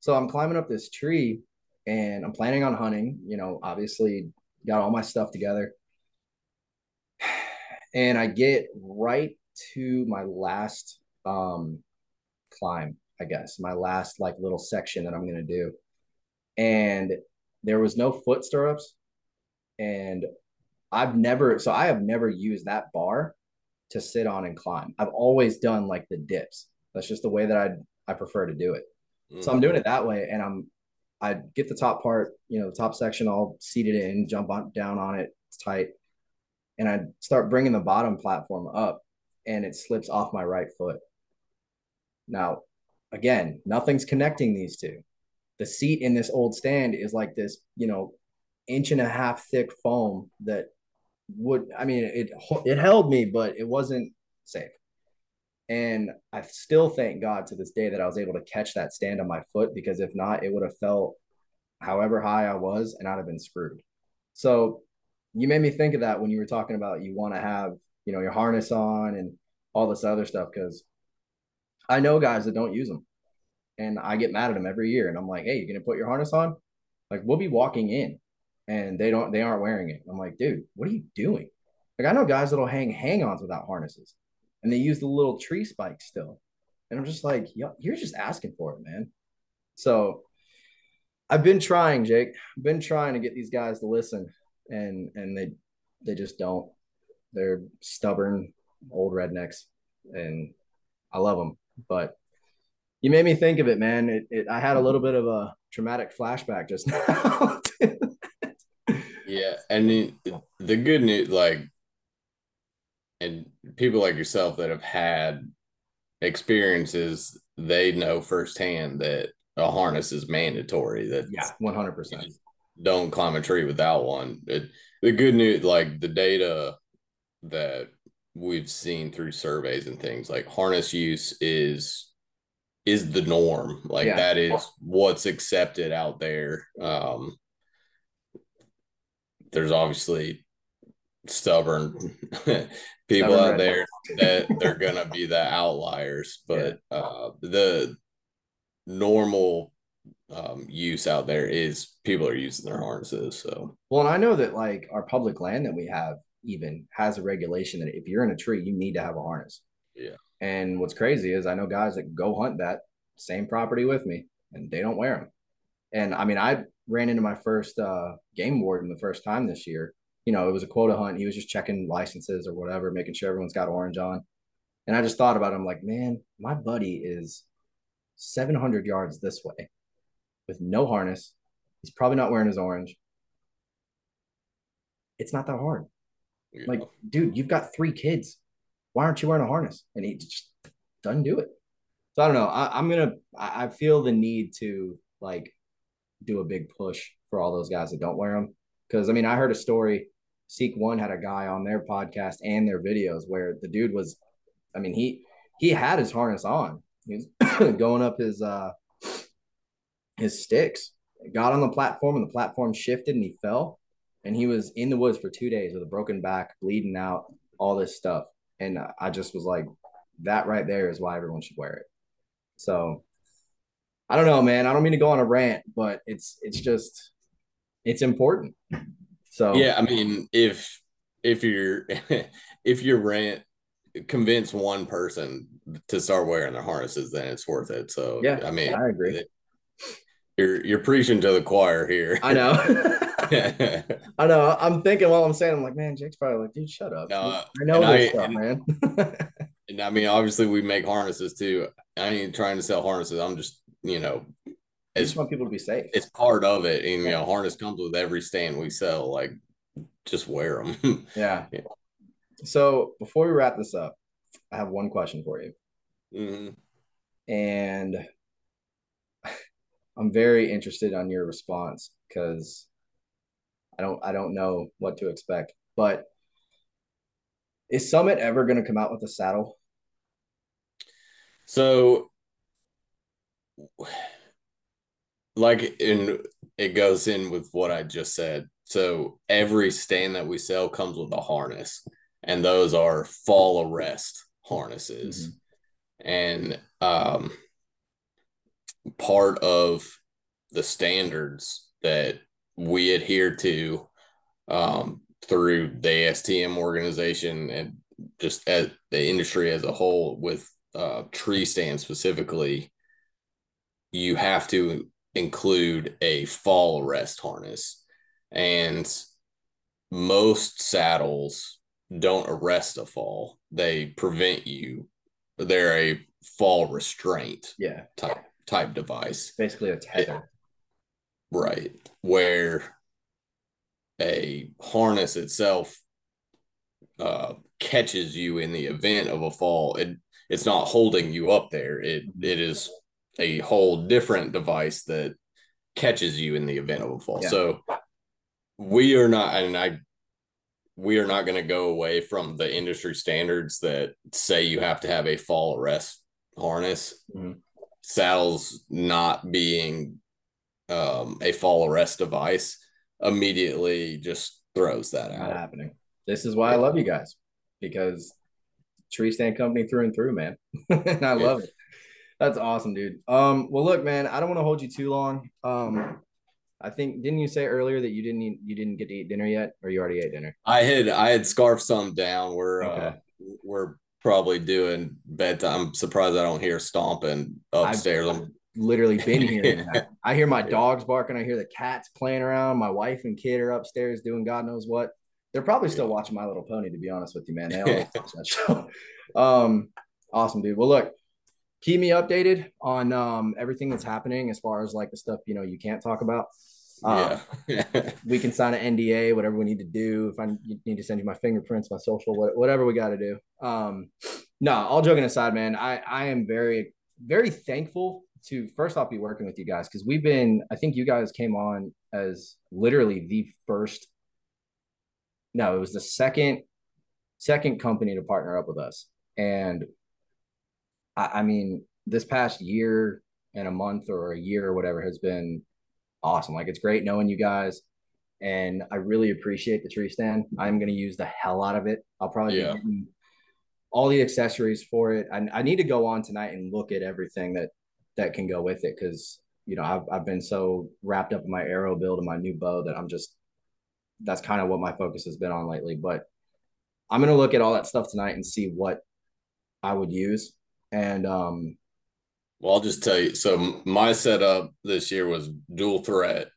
So I'm climbing up this tree and I'm planning on hunting, you know, obviously got all my stuff together. And I get right to my last um climb, I guess, my last like little section that I'm gonna do. And there was no foot stirrups. And I've never, so I have never used that bar to sit on and climb. I've always done like the dips. That's just the way that I I prefer to do it. Mm. So I'm doing it that way, and I'm I get the top part, you know, the top section all seated in, jump on down on it, it's tight, and I start bringing the bottom platform up, and it slips off my right foot. Now, again, nothing's connecting these two. The seat in this old stand is like this, you know, inch and a half thick foam that would, I mean, it it held me, but it wasn't safe. And I still thank God to this day that I was able to catch that stand on my foot because if not, it would have felt however high I was and I'd have been screwed. So you made me think of that when you were talking about you want to have, you know, your harness on and all this other stuff because I know guys that don't use them. And I get mad at them every year. And I'm like, hey, you're gonna put your harness on? Like, we'll be walking in and they don't they aren't wearing it. I'm like, dude, what are you doing? Like I know guys that'll hang hang-ons without harnesses and they use the little tree spikes still. And I'm just like, Yo, you're just asking for it, man. So I've been trying, Jake. I've been trying to get these guys to listen, and and they they just don't. They're stubborn old rednecks, and I love them. But you made me think of it, man. It, it I had a little bit of a traumatic flashback just now. Yeah, and the, the good news, like, and people like yourself that have had experiences, they know firsthand that a harness is mandatory. That Yeah, one hundred percent. don't climb a tree without one. It, the good news, like the data that we've seen through surveys and things, like harness use is is the norm. Like Yeah. that is what's accepted out there. Um, there's obviously stubborn people Stubborn out there that they're gonna be the outliers, but uh, the normal um, use out there is people are using their harnesses. So Well, and I know that like our public land that we have even has a regulation that if you're in a tree, you need to have a harness. Yeah. And what's crazy is I know guys that go hunt that same property with me and they don't wear them. And I mean, I ran into my first uh, game warden the first time this year. You know, it was a quota hunt. He was just checking licenses or whatever, making sure everyone's got orange on. And I just thought about him like, man, my buddy is 700 yards this way with no harness. He's probably not wearing his orange. It's not that hard. You Like, dude, you've got three kids. Why aren't you wearing a harness? And he just doesn't do it. So I don't know. I, I'm gonna. I, I feel the need to like do a big push for all those guys that don't wear them. Because I mean, I heard a story. Seek One had a guy on their podcast and their videos where the dude was. I mean, he he had his harness on. He was going up his uh his sticks. Got on the platform and the platform shifted and he fell. And he was in the woods for two days with a broken back, bleeding out, all this stuff. And I just was like, that right there is why everyone should wear it. So I don't know, man. I don't mean to go on a rant, but it's it's just it's important. So yeah, I mean, if if you're if you're rant convince one person to start wearing their harnesses, then it's worth it. So Yeah, I mean, I agree. You're you're preaching to the choir here. I know. I know. I'm thinking while I'm saying, I'm like, man, Jake's probably like, dude, shut up. No, I know this I- stuff, and- man. and I mean, obviously, we make harnesses too. I ain't trying to sell harnesses. I'm just, you know, I just want people to be safe. it's part of it. And you know, harness comes with every stand we sell. Like, just wear them. Yeah. Yeah. So before we wrap this up, I have one question for you. hmm And I'm very interested on your response because I don't I don't know what to expect. But is Summit ever going to come out with a saddle? So, like, in it goes in with what I just said. So every stand that we sell comes with a harness, and those are fall arrest harnesses. And um, part of the standards that we adhere to um, through the ASTM organization and just at the industry as a whole with uh, tree stand specifically, you have to include a fall arrest harness. And most saddles don't arrest a fall, they prevent you. They're a fall restraint Yeah, type type device. basically a tether. Right. Where a harness itself uh, catches you in the event of a fall. It it's not holding you up there. It it is a whole different device that catches you in the event of a fall. Yeah. So we are not and I we are not going to go away from the industry standards that say you have to have a fall arrest harness. Mhm. Saddles not being um, a fall arrest device immediately just throws that Not out. happening. This is why I love you guys because tree stand company through and through, man. and I love it. That's awesome, dude. Um, well, look, man, I don't want to hold you too long. Um, I think didn't you say earlier that you didn't eat, you didn't get to eat dinner yet, or you already ate dinner? I had I had scarfed some down. We're uh, we're probably doing bedtime. I'm surprised I don't hear stomping upstairs. I'm Literally been that. I hear my dogs barking. I hear the cats playing around. My wife and kid are upstairs doing God knows what. They're probably still watching My Little Pony, to be honest with you, man. They always watch that show. Um, awesome, dude. Well, look, keep me updated on um everything that's happening as far as like the stuff you know you can't talk about. Uh, yeah. we can sign an NDA, whatever we need to do. If I need to send you my fingerprints, my social, whatever we got to do. Um, no, all joking aside, man, I, I am very, very thankful to first off be working with you guys because we've been, I think you guys came on as literally the first, no, it was the second, second company to partner up with us. And I, I mean, this past year and a month or a year or whatever has been awesome. Like it's great knowing you guys, and I really appreciate the tree stand. I'm going to use the hell out of it. I'll probably Yeah. all the accessories for it. I, I need to go on tonight and look at everything that that can go with it because you know I've I've been so wrapped up in my arrow build and my new bow that I'm just that's kind of what my focus has been on lately. But I'm gonna look at all that stuff tonight and see what I would use. And um Well, I'll just tell you. So my setup this year was dual threat,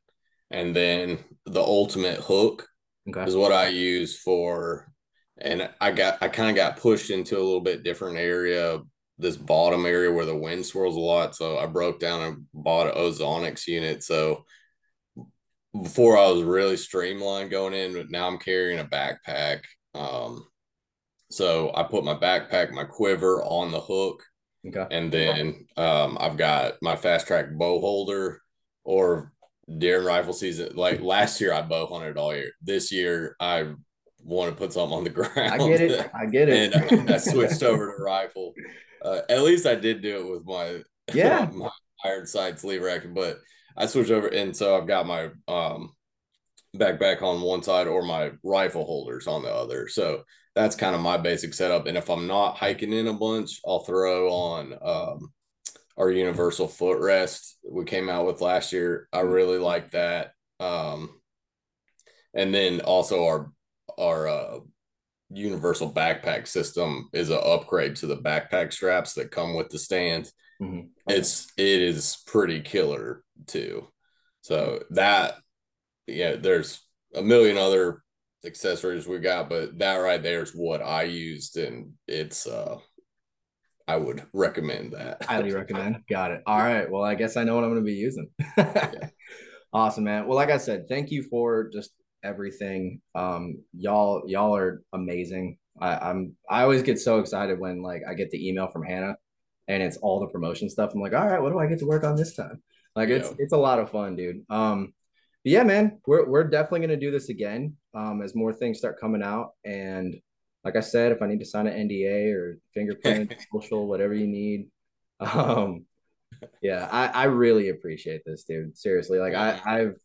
and then the ultimate hook okay. is what I use for. And I got I kind of got pushed into a little bit different area, this bottom area where the wind swirls a lot. So I broke down and bought an ozonics unit. So before I was really streamlined going in, but now I'm carrying a backpack. Um, so I put my backpack, my quiver on the hook Okay. and then um, I've got my fast track bow holder or deer and rifle season. Like last year, I bow hunted all year. This year, I want to put something on the ground. I get it. I get it. and I, I switched over to rifle. Uh, at least I did do it with my Yeah. my iron sights lever action, but I switched over, and so I've got my um backpack on one side or my rifle holders on the other. So that's kind of my basic setup. And if I'm not hiking in a bunch, I'll throw on um, our universal footrest we came out with last year. I really like that. Um, and then also our our uh, universal backpack system is an upgrade to the backpack straps that come with the stand. Mhm. It's it is pretty killer too. So that yeah, there's a million other accessories we got, but that right there is what I used, and it's uh, I would recommend that. Highly recommend. Got it. All right. Well, I guess I know what I'm going to be using. Awesome, man. Well, like I said, thank you for just everything. Um, y'all, y'all are amazing. I, I'm. I always get so excited when like I get the email from Hannah, and it's all the promotion stuff. I'm like, all right, what do I get to work on this time? Like it's Yeah. it's a lot of fun, dude. Um, but yeah, man, we're we're definitely gonna do this again. Um, as more things start coming out, and like I said, if I need to sign an NDA or fingerprint, social, whatever you need, um, yeah, I, I really appreciate this, dude. Seriously, like I, I've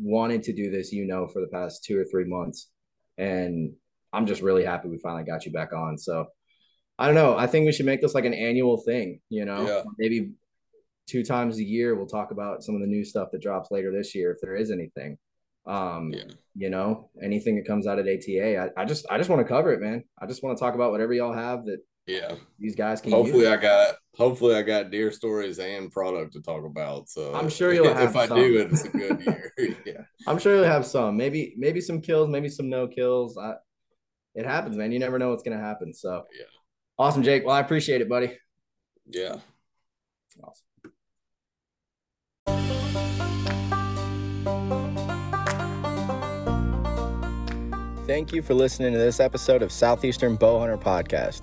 wanted to do this, you know, for the past two or three months, and I'm just really happy we finally got you back on. So I don't know. I think we should make this like an annual thing, you know, Yeah. maybe two times a year we'll talk about some of the new stuff that drops later this year if there is anything. Um, Yeah. you know, anything that comes out at ATA. I, I just I just want to cover it, man. I just want to talk about whatever y'all have that Yeah. these guys can Hopefully, use. I got hopefully I got deer stories and product to talk about. So I'm sure you'll have if I some. do, it's a good year. yeah. I'm sure you'll have some. Maybe maybe some kills, maybe some no kills. I, it happens, man. You never know what's gonna happen. So Yeah. awesome, Jake. Well, I appreciate it, buddy. Yeah. Awesome. Thank you for listening to this episode of Southeastern Bowhunter Podcast.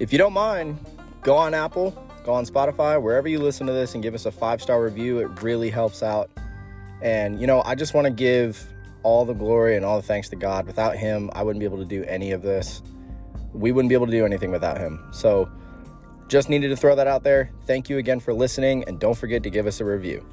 If you don't mind, go on Apple, go on Spotify, wherever you listen to this, and give us a five star review. It really helps out. And, you know, I just want to give all the glory and all the thanks to God. Without Him, I wouldn't be able to do any of this. We wouldn't be able to do anything without Him. So, just needed to throw that out there. Thank you again for listening, and don't forget to give us a review.